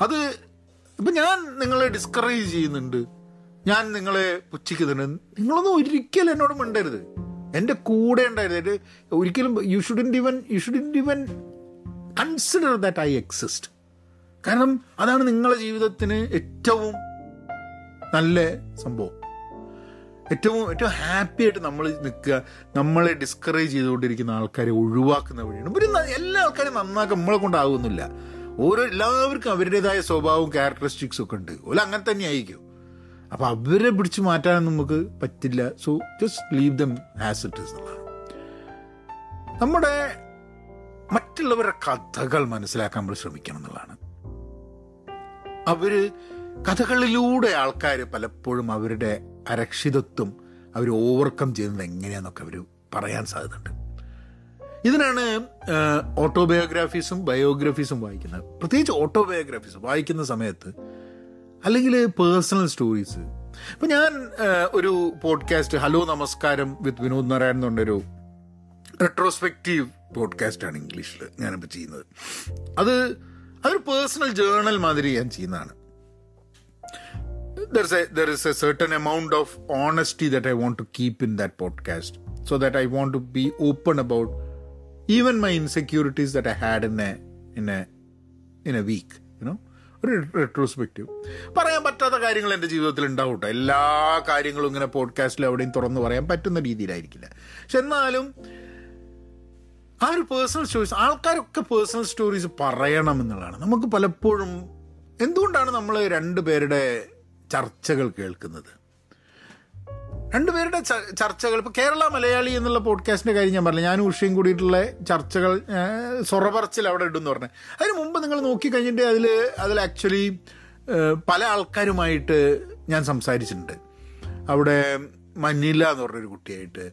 അത് ഇപ്പം ഞാൻ നിങ്ങളെ ഡിസ്കറേജ് ചെയ്യുന്നുണ്ട്. ഞാൻ നിങ്ങളെ പുച്ഛിക്കുന്നുണ്ട്. നിങ്ങളൊന്നും ഒരിക്കലും എന്നോട് മിണ്ടരുത്. എന്റെ കൂടെ ഉണ്ടായിരുന്നു. ഒരിക്കലും you shouldn't even you shouldn't even consider that I exist കാരണം അതാണ് നിങ്ങളുടെ ജീവിതത്തിന് ഏറ്റവും നല്ല സംഭവം. ഏറ്റവും ഏറ്റവും ഹാപ്പി ആയിട്ട് നമ്മൾ നിൽക്കുക നമ്മളെ ഡിസ്കറേജ് ചെയ്തുകൊണ്ടിരിക്കുന്ന ആൾക്കാരെ ഒഴിവാക്കുന്ന വഴിയാണ്. ഒരു എല്ലാ ആൾക്കാരും നന്നാക്കാൻ നമ്മളെ കൊണ്ടാകുന്നില്ല ഓരോ എല്ലാവർക്കും അവരുടേതായ സ്വഭാവവും ക്യാരക്ടറിസ്റ്റിക്സും ഒക്കെ ഉണ്ട്. ഓല അങ്ങനെ തന്നെ ആയിരിക്കും അപ്പോൾ അവരെ പിടിച്ച് മാറ്റാനൊന്നും നമുക്ക് പറ്റില്ല. So just leave them as it is എന്നുള്ളതാണ് നമ്മുടെ മറ്റുള്ളവരുടെ കഥകൾ മനസ്സിലാക്കാൻ നമ്മൾ ശ്രമിക്കണം എന്നുള്ളതാണ്. അവർ കഥകളിലൂടെ ആൾക്കാർ പലപ്പോഴും അവരുടെ അരക്ഷിതത്വം അവർ ഓവർകം ചെയ്യുന്നത് എങ്ങനെയാണെന്നൊക്കെ അവർ പറയാൻ സാധ്യതയുണ്ട്. ഇതിനാണ് ഓട്ടോബയോഗ്രാഫീസും ബയോഗ്രഫീസും വായിക്കുന്നത്. പ്രത്യേകിച്ച് ഓട്ടോബയോഗ്രാഫീസ് വായിക്കുന്ന സമയത്ത് അല്ലെങ്കിൽ പേഴ്സണൽ സ്റ്റോറീസ് ഇപ്പം ഞാൻ ഒരു പോഡ്കാസ്റ്റ് ഹലോ നമസ്കാരം വിത്ത് വിനോദ് നാരായൺ എന്നുള്ളൊരു റെട്രോസ്പെക്റ്റീവ് പോഡ്കാസ്റ്റാണ് ഇംഗ്ലീഷിൽ ഞാനിപ്പോൾ ചെയ്യുന്നത്. അത് അതൊരു പേഴ്സണൽ ജേർണൽ മാതിരി ഞാൻ ചെയ്യുന്നതാണ്. There there there is a certain amount of honesty that I want to keep in that podcast, so that I want to be open about my insecurities that I had in a in a in a week you know. ഒരു retrospective പറയാൻ പറ്റാത്ത കാര്യങ്ങൾ എന്റെ ജീവിതത്തിൽ ഉണ്ടാവും കേട്ടോ എല്ലാ കാര്യങ്ങളും ഇങ്ങനെ പോഡ്കാസ്റ്റിൽ എവിടെയും തുറന്നു പറയാൻ പറ്റുന്ന രീതിയിലായിരിക്കില്ല. പക്ഷെ എന്നാലും ആ ഒരു പേഴ്സണൽ സ്റ്റോറീസ് ആൾക്കാരൊക്കെ പേഴ്സണൽ സ്റ്റോറീസ് പറയണം എന്നുള്ളതാണ്. നമുക്ക് പലപ്പോഴും എന്തുകൊണ്ടാണ് നമ്മൾ രണ്ടുപേരുടെ ചർച്ചകൾ കേൾക്കുന്നത്? രണ്ടുപേരുടെ ചർച്ചകൾ. ഇപ്പോൾ കേരള മലയാളി എന്നുള്ള പോഡ്കാസ്റ്റിന്റെ കാര്യം ഞാൻ പറഞ്ഞു ഞാൻ ഉഷയും കൂടിയിട്ടുള്ള ചർച്ചകൾ സൊറപറച്ചിൽ അവിടെ ഇടും എന്ന് പറഞ്ഞു. അതിന് മുമ്പ് നിങ്ങൾ നോക്കിക്കഴിഞ്ഞിട്ട് അതിൽ അതിൽ ആക്ച്വലി പല ആൾക്കാരുമായിട്ട് ഞാൻ സംസാരിച്ചിട്ടുണ്ട്. അവിടെ മഞ്ഞില്ല എന്ന് പറഞ്ഞൊരു കുട്ടിയായിട്ട്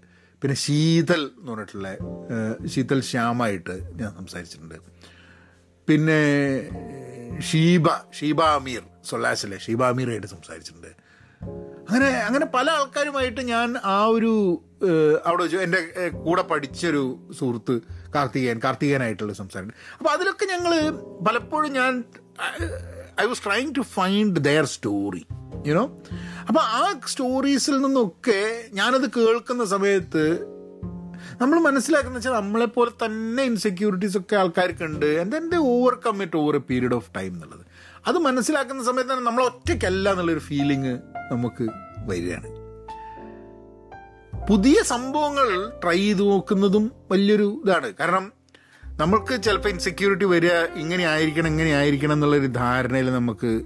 പിന്നെ ശീതൽ എന്ന് പറഞ്ഞിട്ടുള്ള ശീതൽ ശ്യാമായിട്ട് ഞാൻ സംസാരിച്ചിട്ടുണ്ട്. പിന്നെ ഷീബ ഷീബ അമീർ സൊല്ലാസിലെ ഷീബ അമീറായിട്ട് സംസാരിച്ചിട്ടുണ്ട്. അങ്ങനെ അങ്ങനെ പല ആൾക്കാരുമായിട്ട് ഞാൻ ആ ഒരു അവിടെ വെച്ചു എന്റെ കൂടെ പഠിച്ചൊരു സുഹൃത്ത് കാർത്തികേയൻ കാർത്തികേയനായിട്ടുള്ള സംസാരം അപ്പോൾ അതിലൊക്കെ ഞങ്ങൾ പലപ്പോഴും ഞാൻ I was trying to find their story you know അപ്പോൾ ആ സ്റ്റോറീസിൽ നിന്നൊക്കെ ഞാനത് കേൾക്കുന്ന സമയത്ത് നമ്മൾ മനസ്സിലാക്കുന്ന വെച്ചാൽ നമ്മളെപ്പോലെ തന്നെ ഇൻസെക്യൂരിറ്റീസ് ഒക്കെ ആൾക്കാർക്കുണ്ട് ആൻഡ് എന്റെ overcome it over a period of time എന്നുള്ളത്. അത് മനസ്സിലാക്കുന്ന സമയത്ത് തന്നെ നമ്മൾ ഒറ്റയ്ക്കല്ല എന്നുള്ളൊരു ഫീലിംഗ് നമുക്ക് വരികയാണ്. പുതിയ സംഭവങ്ങൾ ട്രൈ ചെയ്ത് നോക്കുന്നതും വലിയൊരു ഇതാണ്. കാരണം നമ്മൾക്ക് ചിലപ്പോൾ ഇൻസെക്യൂരിറ്റി വരിക ഇങ്ങനെ ആയിരിക്കണം ഇങ്ങനെ ആയിരിക്കണം എന്നുള്ളൊരു ധാരണയിൽ നമുക്ക്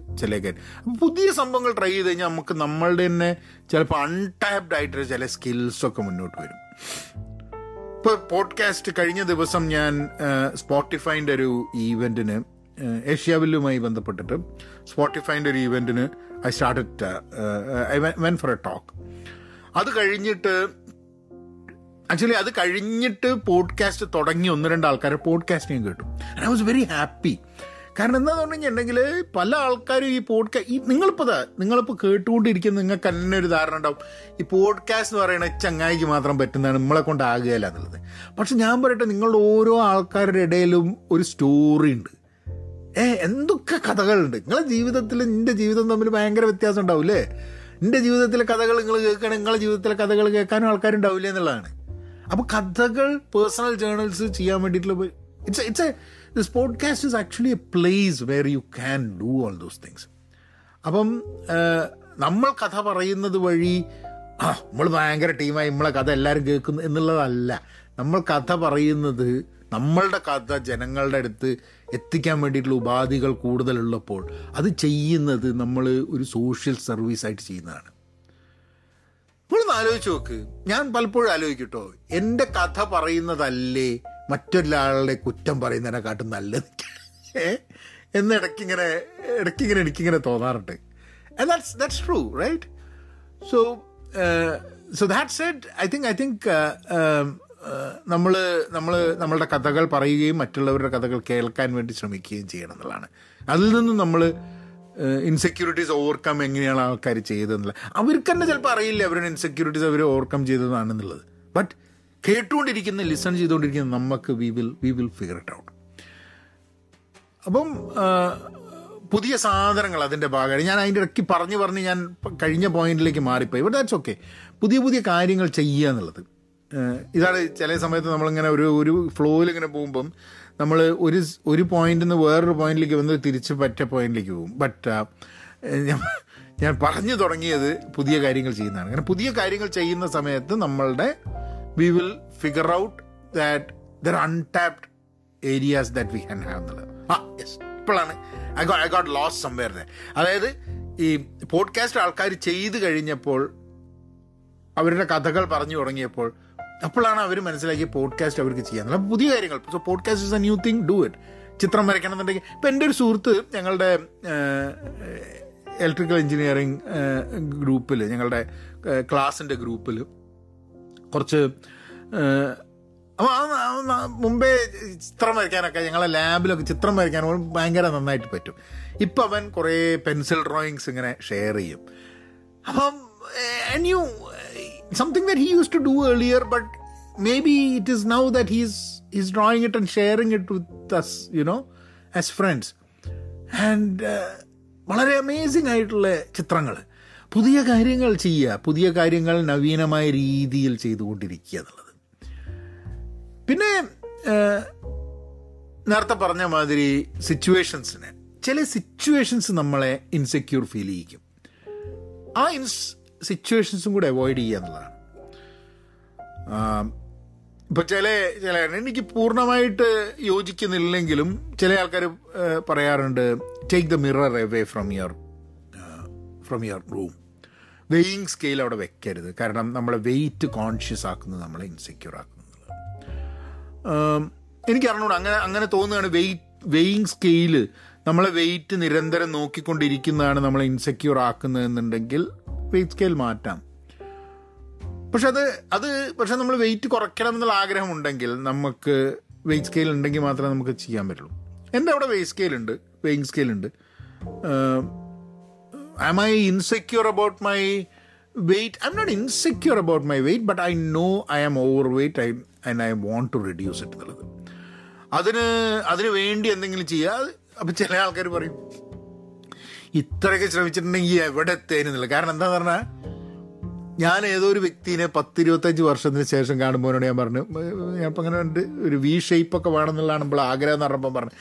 അപ്പം പുതിയ സംഭവങ്ങൾ ട്രൈ ചെയ്ത് കഴിഞ്ഞാൽ നമുക്ക് നമ്മളുടെ തന്നെ ചിലപ്പോൾ അൺടാപ്ഡ് ആയിട്ടുള്ള ചില സ്കിൽസൊക്കെ മുന്നോട്ട് വരും. ഇപ്പോൾ പോഡ്കാസ്റ്റ് കഴിഞ്ഞ ദിവസം ഞാൻ സ്പോട്ടിഫൈന്റെ ഒരു ഈവന്റിന് ഏഷ്യാവില്ലുമായി ബന്ധപ്പെട്ടിട്ട് സ്പോട്ടിഫൈന്റെ ഒരു ഇവന്റിന് I started I went for a talk അത് കഴിഞ്ഞിട്ട് ആക്ച്വലി അത് കഴിഞ്ഞിട്ട് പോഡ്കാസ്റ്റ് തുടങ്ങി ഒന്ന് രണ്ട് ആൾക്കാരെ പോഡ്കാസ്റ്റ് ഞാൻ കേട്ടു. ഐ വാസ് വെരി ഹാപ്പി കാരണം എന്താന്ന് പറഞ്ഞിട്ടുണ്ടെങ്കിൽ പല ആൾക്കാരും ഈ പോഡ്കാസ്റ്റ് ഈ നിങ്ങളിപ്പോൾ നിങ്ങളിപ്പോൾ കേട്ടുകൊണ്ടിരിക്കുന്ന നിങ്ങൾക്ക് തന്നെ ഒരു ധാരണ ഉണ്ടാവും. ഈ പോഡ്കാസ്റ്റ് എന്ന് പറയുന്നത് ചങ്ങായിക്ക് മാത്രം പറ്റുന്നതാണ് നമ്മളെ കൊണ്ടാകുകയില്ല എന്നുള്ളത്. പക്ഷെ ഞാൻ പറയട്ടെ നിങ്ങളുടെ ഓരോ ആൾക്കാരുടെ ഇടയിലും ഒരു സ്റ്റോറി ഉണ്ട്. ഏ എന്തൊക്കെ കഥകളുണ്ട്? നിങ്ങളെ ജീവിതത്തിൽ നിന്റെ ജീവിതം തമ്മിൽ ഭയങ്കര വ്യത്യാസം ഉണ്ടാവില്ലേ? നിന്റെ ജീവിതത്തിലെ കഥകൾ നിങ്ങൾ കേൾക്കുകയാണെങ്കിൽ നിങ്ങളെ ജീവിതത്തിലെ കഥകൾ കേൾക്കാനും ആൾക്കാരുണ്ടാവില്ലേ എന്നുള്ളതാണ്. അപ്പോൾ കഥകൾ പേഴ്സണൽ ജേർണൽസ് ചെയ്യാൻ വേണ്ടിയിട്ടുള്ള it's it's a this podcast is actually a place where you can do all those things അപ്പം നമ്മൾ കഥ പറയുന്നത് വഴി ആ നമ്മൾ ഭയങ്കര ടീമായി നമ്മളെ കഥ എല്ലാവരും കേൾക്കുന്നു എന്നുള്ളതല്ല. നമ്മൾ കഥ പറയുന്നത് നമ്മളുടെ കഥ ജനങ്ങളുടെ അടുത്ത് എത്തിക്കാൻ വേണ്ടിയിട്ടുള്ള ഉപാധികൾ കൂടുതലുള്ളപ്പോൾ അത് ചെയ്യുന്നത് നമ്മൾ ഒരു സോഷ്യൽ സർവീസ് ആയിട്ട് ചെയ്യുന്നതാണ്. നമ്മളൊന്ന് ആലോചിച്ച് നോക്ക്. ഞാൻ പലപ്പോഴും ആലോചിക്കട്ടോ. എന്റെ കഥ പറയുന്നതല്ലേ മറ്റൊരാളുടെ കുറ്റം പറയുന്നതിനെക്കാട്ടും നല്ലത്. എന്ന് ഇടയ്ക്കിങ്ങനെ ഇടയ്ക്കിങ്ങനെ എനിക്കിങ്ങനെ തോന്നാറുണ്ട്. That's that's true right so so uh, so I think I think നമ്മൾ നമ്മൾ നമ്മളുടെ കഥകൾ പറയുകയും മറ്റുള്ളവരുടെ കഥകൾ കേൾക്കാൻ വേണ്ടി ശ്രമിക്കുകയും ചെയ്യണം എന്നുള്ളതാണ്. അതിൽ നിന്നും നമ്മൾ ഇൻസെക്യൂരിറ്റീസ് ഓവർകം എങ്ങനെയാണ് ആൾക്കാർ ചെയ്തതെന്നുള്ളത് അവർക്ക് തന്നെ ചിലപ്പോൾ അറിയില്ല അവരുടെ ഇൻസെക്യൂരിറ്റീസ് അവർ ഓവർകം ചെയ്തതാണെന്നുള്ളത്. ബട്ട് കേട്ടുകൊണ്ടിരിക്കുന്ന ലിസൺ ചെയ്തുകൊണ്ടിരിക്കുന്ന നമുക്ക് we will we will figure it out അപ്പം പുതിയ സാധനങ്ങൾ അതിന്റെ ഭാഗമായി ഞാൻ അതിന്റെ ഇടയ്ക്ക് പറഞ്ഞു പറഞ്ഞ് ഞാൻ കഴിഞ്ഞ പോയിന്റിലേക്ക് മാറിപ്പോയി. ബട്ട് ദാറ്റ്സ് ഓക്കെ പുതിയ പുതിയ കാര്യങ്ങൾ ചെയ്യുക എന്നുള്ളത്. ഇതാണ് ചില സമയത്ത് നമ്മളിങ്ങനെ ഒരു ഒരു ഫ്ലോയിൽ ഇങ്ങനെ പോകുമ്പം നമ്മൾ ഒരു ഒരു പോയിന്റിൽ നിന്ന് വേറൊരു പോയിന്റിലേക്ക് വന്ന് തിരിച്ച് പറ്റ പോയിന്റിലേക്ക് പോകും. ബട്ട് ഞാൻ പറഞ്ഞു തുടങ്ങിയത് പുതിയ കാര്യങ്ങൾ ചെയ്യുന്നതാണ്. അങ്ങനെ പുതിയ കാര്യങ്ങൾ ചെയ്യുന്ന സമയത്ത് നമ്മളുടെ we will figure out that there untapped areas that we can have എന്നുള്ളത്. ആ യെസ് ഇപ്പോഴാണ് I got I got lost somewhere അതായത് ഈ പോഡ്കാസ്റ്റ് ആൾക്കാർ ചെയ്ത് കഴിഞ്ഞപ്പോൾ അവരുടെ കഥകൾ പറഞ്ഞു തുടങ്ങിയപ്പോൾ അപ്പോഴാണ് അവർ മനസ്സിലാക്കിയ പോഡ്കാസ്റ്റ് അവർക്ക് ചെയ്യാൻ. പുതിയ കാര്യങ്ങൾ. So podcast is a new thing do it ചിത്രം വരയ്ക്കണം എന്നുണ്ടെങ്കിൽ ഇപ്പം എന്റെ ഒരു സുഹൃത്ത് ഞങ്ങളുടെ ഇലക്ട്രിക്കൽ എഞ്ചിനീയറിങ് ഗ്രൂപ്പിൽ ഞങ്ങളുടെ ക്ലാസിന്റെ ഗ്രൂപ്പിൽ കുറച്ച് മുമ്പേ ചിത്രം വരയ്ക്കാനൊക്കെ ഞങ്ങളെ ലാബിലൊക്കെ ചിത്രം വരയ്ക്കാൻ ഭയങ്കര നന്നായിട്ട് പറ്റും. ഇപ്പം അവൻ കുറേ പെൻസിൽ ഡ്രോയിങ്സ് ഇങ്ങനെ ഷെയർ ചെയ്യും. അപ്പം and you something that he used to do earlier but maybe it is now that he's he's drawing it and sharing it with us you know as friends. And and വളരെ amazing ആയിട്ടുള്ള ചിത്രങ്ങൾ. പുതിയ കാര്യങ്ങൾ ചെയ്യുക പുതിയ കാര്യങ്ങൾ നവീനമായ രീതിയിൽ ചെയ്തുകൊണ്ടിരിക്കുക എന്നുള്ളത്. പിന്നെ നേരത്തെ പറഞ്ഞ മാതിരി സിറ്റുവേഷൻസിന് ചില സിറ്റുവേഷൻസ് നമ്മളെ ഇൻസെക്യൂർ ഫീൽ ചെയ്യിക്കും. ആ ഇൻസ് സിറ്റുവേഷൻസും കൂടി അവോയ്ഡ് ചെയ്യുക എന്നുള്ളതാണ്. ഇപ്പം ചില ചില എനിക്ക് പൂർണമായിട്ട് യോജിക്കുന്നില്ലെങ്കിലും ചില ആൾക്കാർ പറയാറുണ്ട് take the mirror away from your from your room weighing scale അവിടെ വെക്കരുത്. കാരണം നമ്മളെ വെയിറ്റ് കോൺഷ്യസ് ആക്കുന്നത് നമ്മളെ ഇൻസെക്യൂർ ആക്കുന്നത് എനിക്ക് അറിഞ്ഞൂടാ അങ്ങനെ അങ്ങനെ തോന്നുകയാണ് വെയിറ്റ് വെയിങ് സ്കെയിൽ നമ്മളെ വെയിറ്റ് നിരന്തരം നോക്കിക്കൊണ്ടിരിക്കുന്നതാണ് നമ്മളെ ഇൻസെക്യൂർ ആക്കുന്നതെന്നുണ്ടെങ്കിൽ വെയിറ്റ് സ്കെയിൽ മാറ്റാം. പക്ഷെ അത് അത് പക്ഷെ നമ്മൾ വെയിറ്റ് കുറയ്ക്കണം എന്നുള്ള ആഗ്രഹമുണ്ടെങ്കിൽ നമുക്ക് വെയിറ്റ് സ്കെയിൽ ഉണ്ടെങ്കിൽ മാത്രമേ നമുക്ക് ചെയ്യാൻ പറ്റുള്ളൂ. എന്റെ അവിടെ വെയിറ്റ് സ്കെയിൽ ഉണ്ട് വെയിങ് സ്കെയിൽ ഉണ്ട്. Am I insecure about my weight I am not insecure about my weight but I know I I overweight I and I want to reduce it എന്നുള്ളത്. അതിന് അതിന് വേണ്ടി എന്തെങ്കിലും ചെയ്യുക അപ്പം ചില ആൾക്കാർ പറയും ഇത്രയൊക്കെ ശ്രമിച്ചിട്ടുണ്ടെങ്കിൽ എവിടെ എത്തേനുന്നില്ല കാരണം എന്താന്ന് പറഞ്ഞാൽ ഞാൻ ഏതോ ഒരു വ്യക്തിനെ പത്തിരുപത്തഞ്ച് വർഷത്തിന് ശേഷം കാണുമ്പോഴാണ് ഞാൻ പറഞ്ഞു ഇപ്പം അങ്ങനെ ഉണ്ട് ഒരു വി ഷേപ്പൊക്കെ വേണമെന്നുള്ളതാണ് നമ്മൾ ആഗ്രഹം എന്ന് പറഞ്ഞപ്പോൾ പറഞ്ഞു.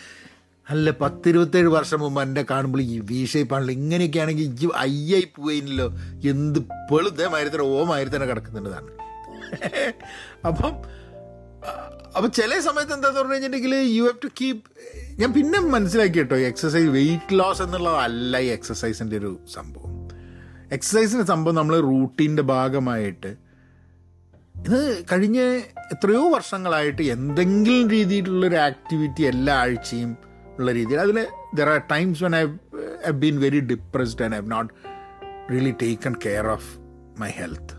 അല്ല പത്തിരുപത്തേഴ് വർഷം മുമ്പ് എന്റെ കാണുമ്പോൾ ഈ വി ഷേപ്പ് ആണല്ലോ. ഇങ്ങനെയൊക്കെ ആണെങ്കിൽ ഈ അയ്യായി പോയില്ലല്ലോ എന്ത് പെളുതേ മാതിരി തന്നെ ഓ മാതിരി തന്നെ കിടക്കുന്നുണ്ടതാണ് <laughs> അപ്പം അപ്പം ചില സമയത്ത് എന്താന്ന് പറഞ്ഞു കഴിഞ്ഞിട്ടുണ്ടെങ്കിൽ യു ഹാവ് ടു കീപ് ഞാൻ പിന്നെ മനസ്സിലാക്കി കേട്ടോ എക്സസൈസ് വെയിറ്റ് ലോസ് എന്നുള്ളതല്ല ഈ എക്സസൈസിന്റെ ഒരു സംഭവം. എക്സസൈസിന്റെ സംഭവം നമ്മൾ റൂട്ടീന്റെ ഭാഗമായിട്ട് ഇത് കഴിഞ്ഞ എത്രയോ വർഷങ്ങളായിട്ട് എന്തെങ്കിലും രീതിയിലുള്ളൊരു ആക്ടിവിറ്റി എല്ലാ ആഴ്ചയും ഉള്ള രീതിയിൽ. അതിൽ there are times when I have been very depressed and have not really taken care of my health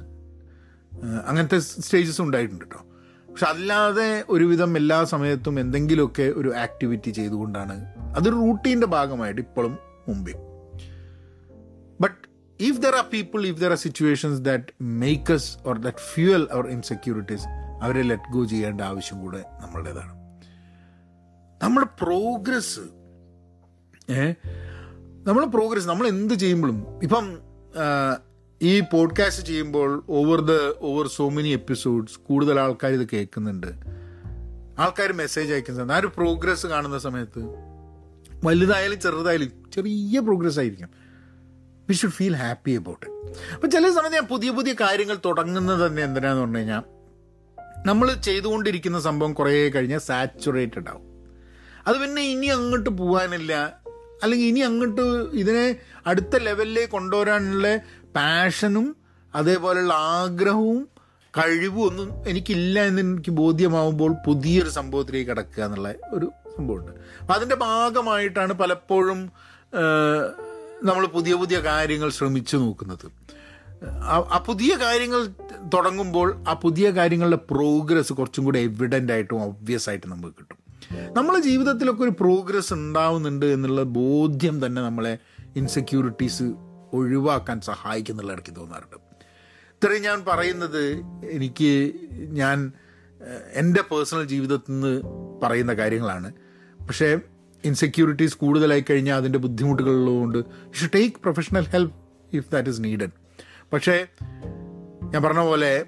അങ്ങനത്തെ സ്റ്റേജസ് ഉണ്ടായിട്ടുണ്ട് കേട്ടോ. പക്ഷെ അല്ലാതെ ഒരുവിധം എല്ലാ സമയത്തും എന്തെങ്കിലുമൊക്കെ ഒരു ആക്ടിവിറ്റി ചെയ്തുകൊണ്ടാണ് അതൊരു റൂട്ടീന്റെ ഭാഗമായിട്ട് ഇപ്പോഴും മുമ്പേ but if there are people if there are situations that makes or that fuel our insecurities അവരെ ലെറ്റ് ഗോ ചെയ്യേണ്ട ആവശ്യം കൂടെ നമ്മളുടേതാണ്. നമ്മുടെ പ്രോഗ്രസ് ഏ നമ്മൾ പ്രോഗ്രസ് നമ്മൾ എന്ത് ചെയ്യുമ്പോഴും ഇപ്പം ഈ പോഡ്കാസ്റ്റ് ചെയ്യുമ്പോൾ over the over so many episodes കൂടുതൽ ആൾക്കാർ ഇത് കേൾക്കുന്നുണ്ട്. ആൾക്കാർ മെസ്സേജ് അയക്കുന്നുണ്ട് ആ ഒരു പ്രോഗ്രസ് കാണുന്ന സമയത്ത് വലുതായാലും ചെറുതായാലും ചെറിയ പ്രോഗ്രസ് ആയിരിക്കും. We should feel happy about അപ്പം ചില സമയത്ത് ഞാൻ പുതിയ പുതിയ കാര്യങ്ങൾ തുടങ്ങുന്നത് തന്നെ എന്തിനാന്ന് പറഞ്ഞു കഴിഞ്ഞാൽ നമ്മൾ ചെയ്തുകൊണ്ടിരിക്കുന്ന സംഭവം കുറേ കഴിഞ്ഞാൽ സാച്ചുറേറ്റഡ് ആവും. അത് പിന്നെ ഇനി അങ്ങോട്ട് പോകാനില്ല അല്ലെങ്കിൽ ഇനി അങ്ങോട്ട് ഇതിനെ അടുത്ത ലെവലിലേക്ക് കൊണ്ടുവരാനുള്ള പാഷനും അതേപോലെയുള്ള ആഗ്രഹവും കഴിവും ഒന്നും എനിക്കില്ല എന്ന് എനിക്ക് ബോധ്യമാവുമ്പോൾ പുതിയൊരു സംഭവത്തിലേക്ക് കടക്കുക എന്നുള്ള ഒരു സംഭവമുണ്ട്. അപ്പം അതിന്റെ ഭാഗമായിട്ടാണ് പലപ്പോഴും നമ്മൾ പുതിയ പുതിയ കാര്യങ്ങൾ ശ്രമിച്ചു നോക്കുന്നത്. ആ- പുതിയ കാര്യങ്ങൾ തുടങ്ങുമ്പോൾ ആ പുതിയ കാര്യങ്ങളുടെ പ്രോഗ്രസ് കുറച്ചും കൂടി എവിഡന്റ് ആയിട്ടും ഒബ്വിയസ് ആയിട്ട് നമുക്ക് കിട്ടും. നമ്മളെ ജീവിതത്തിലൊക്കെ ഒരു പ്രോഗ്രസ് ഉണ്ടാവുന്നുണ്ട് എന്നുള്ള ബോധ്യം തന്നെ നമ്മളെ ഇൻസെക്യൂരിറ്റീസ് ഒഴിവാക്കാൻ സഹായിക്കുന്നുള്ള ഇടയ്ക്ക് തോന്നാറുണ്ട്. ഇത്രയും ഞാൻ പറയുന്നത് എനിക്ക് ഞാൻ എന്റെ പേഴ്സണൽ ജീവിതത്തിൽ നിന്ന് പറയുന്ന കാര്യങ്ങളാണ്. പക്ഷേ ഇൻസെക്യൂരിറ്റീസ് കൂടുതലായി കഴിഞ്ഞാൽ അതിന്റെ ബുദ്ധിമുട്ടുകളുള്ളതുകൊണ്ട് you should take professional help if that is needed പക്ഷേ ഞാൻ പറഞ്ഞ പോലെ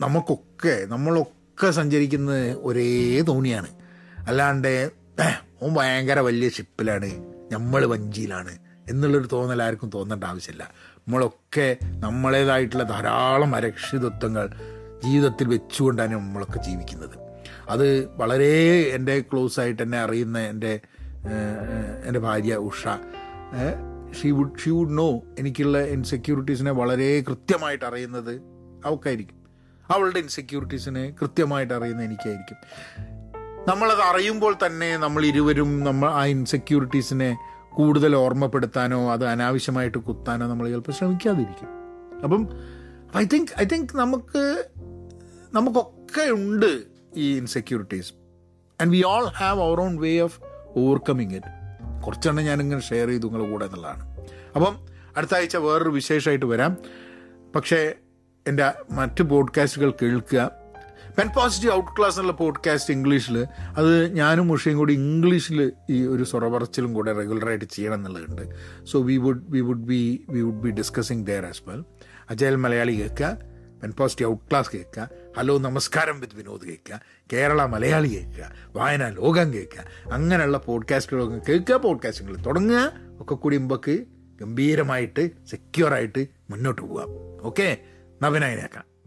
നമുക്കൊക്കെ നമ്മളൊക്കെ സഞ്ചരിക്കുന്ന ഒരേ തോണിയാണ്. അല്ലാണ്ട് "ഏഹ്, ഓൻ ഭയങ്കര വലിയ ഷിപ്പിലാണ് നമ്മൾ വഞ്ചിയിലാണ്. എന്നുള്ളൊരു തോന്നൽ ആർക്കും തോന്നേണ്ട ആവശ്യമില്ല. നമ്മളൊക്കെ നമ്മളേതായിട്ടുള്ള ധാരാളം അരക്ഷിതത്വങ്ങൾ ജീവിതത്തിൽ വെച്ചുകൊണ്ടാണ് നമ്മളൊക്കെ ജീവിക്കുന്നത്. അത് വളരെ എന്റെ ക്ലോസ് ആയിട്ട് എന്നെ അറിയുന്ന എന്റെ എന്റെ ഭാര്യ Usha she would she would know എനിക്കുള്ള ഇൻസെക്യൂരിറ്റീസിനെ വളരെ കൃത്യമായിട്ട് അറിയുന്നത് അവൾക്കായിരിക്കും. അവളുടെ ഇൻസെക്യൂരിറ്റീസിനെ കൃത്യമായിട്ട് അറിയുന്നത് എനിക്കായിരിക്കും. നമ്മളത് അറിയുമ്പോൾ തന്നെ നമ്മൾ ഇരുവരും നമ്മൾ ആ ഇൻസെക്യൂരിറ്റീസിനെ കൂടുതൽ ഓർമ്മപ്പെടുത്താനോ അത് അനാവശ്യമായിട്ട് കുത്താനോ നമ്മൾ ചിലപ്പോൾ ശ്രമിക്കാതിരിക്കും. അപ്പം ഐ തിങ്ക് ഐ തിങ്ക് നമുക്ക് നമുക്കൊക്കെ ഉണ്ട് ഈ insecurities and we all have our own way of overcoming it കുറച്ചെണ്ണം ഞാനിങ്ങനെ ഷെയർ ചെയ്തു നിങ്ങളുടെ കൂടെ എന്നുള്ളതാണ്. അപ്പം അടുത്ത ആഴ്ച വേറൊരു വിശേഷമായിട്ട് വരാം. പക്ഷേ എന്റെ മറ്റ് പോഡ്കാസ്റ്റുകൾ കേൾക്കുക. പെൻ പോസിറ്റീവ് ഔട്ട് ക്ലാസ് എന്നുള്ള പോഡ്കാസ്റ്റ് ഇംഗ്ലീഷിൽ അത് ഞാനും മുഷയും കൂടി ഇംഗ്ലീഷിൽ ഈ ഒരു സ്വറപറച്ചിലും കൂടെ റെഗുലറായിട്ട് ചെയ്യണം എന്നുള്ളതുണ്ട് so we would we would be we would be discussing there as well agile Malayali കേൾക്കുക പെൻ പോസിറ്റീവ് ഔട്ട് ക്ലാസ് കേൾക്കുക ഹലോ നമസ്കാരം വിത്ത് വിനോദ് കേൾക്കുക കേരള മലയാളി കേൾക്കുക വായന ലോകം കേൾക്കുക അങ്ങനെയുള്ള പോഡ്കാസ്റ്റുകളൊക്കെ കേൾക്കുക പോഡ്കാസ്റ്റുകൾ തുടങ്ങുക ഒക്കെ കൂടി മുമ്പക്ക് ഗംഭീരമായിട്ട് സെക്യൂറായിട്ട് മുന്നോട്ട് പോകാം ഓക്കെ നവനായനേക്കാം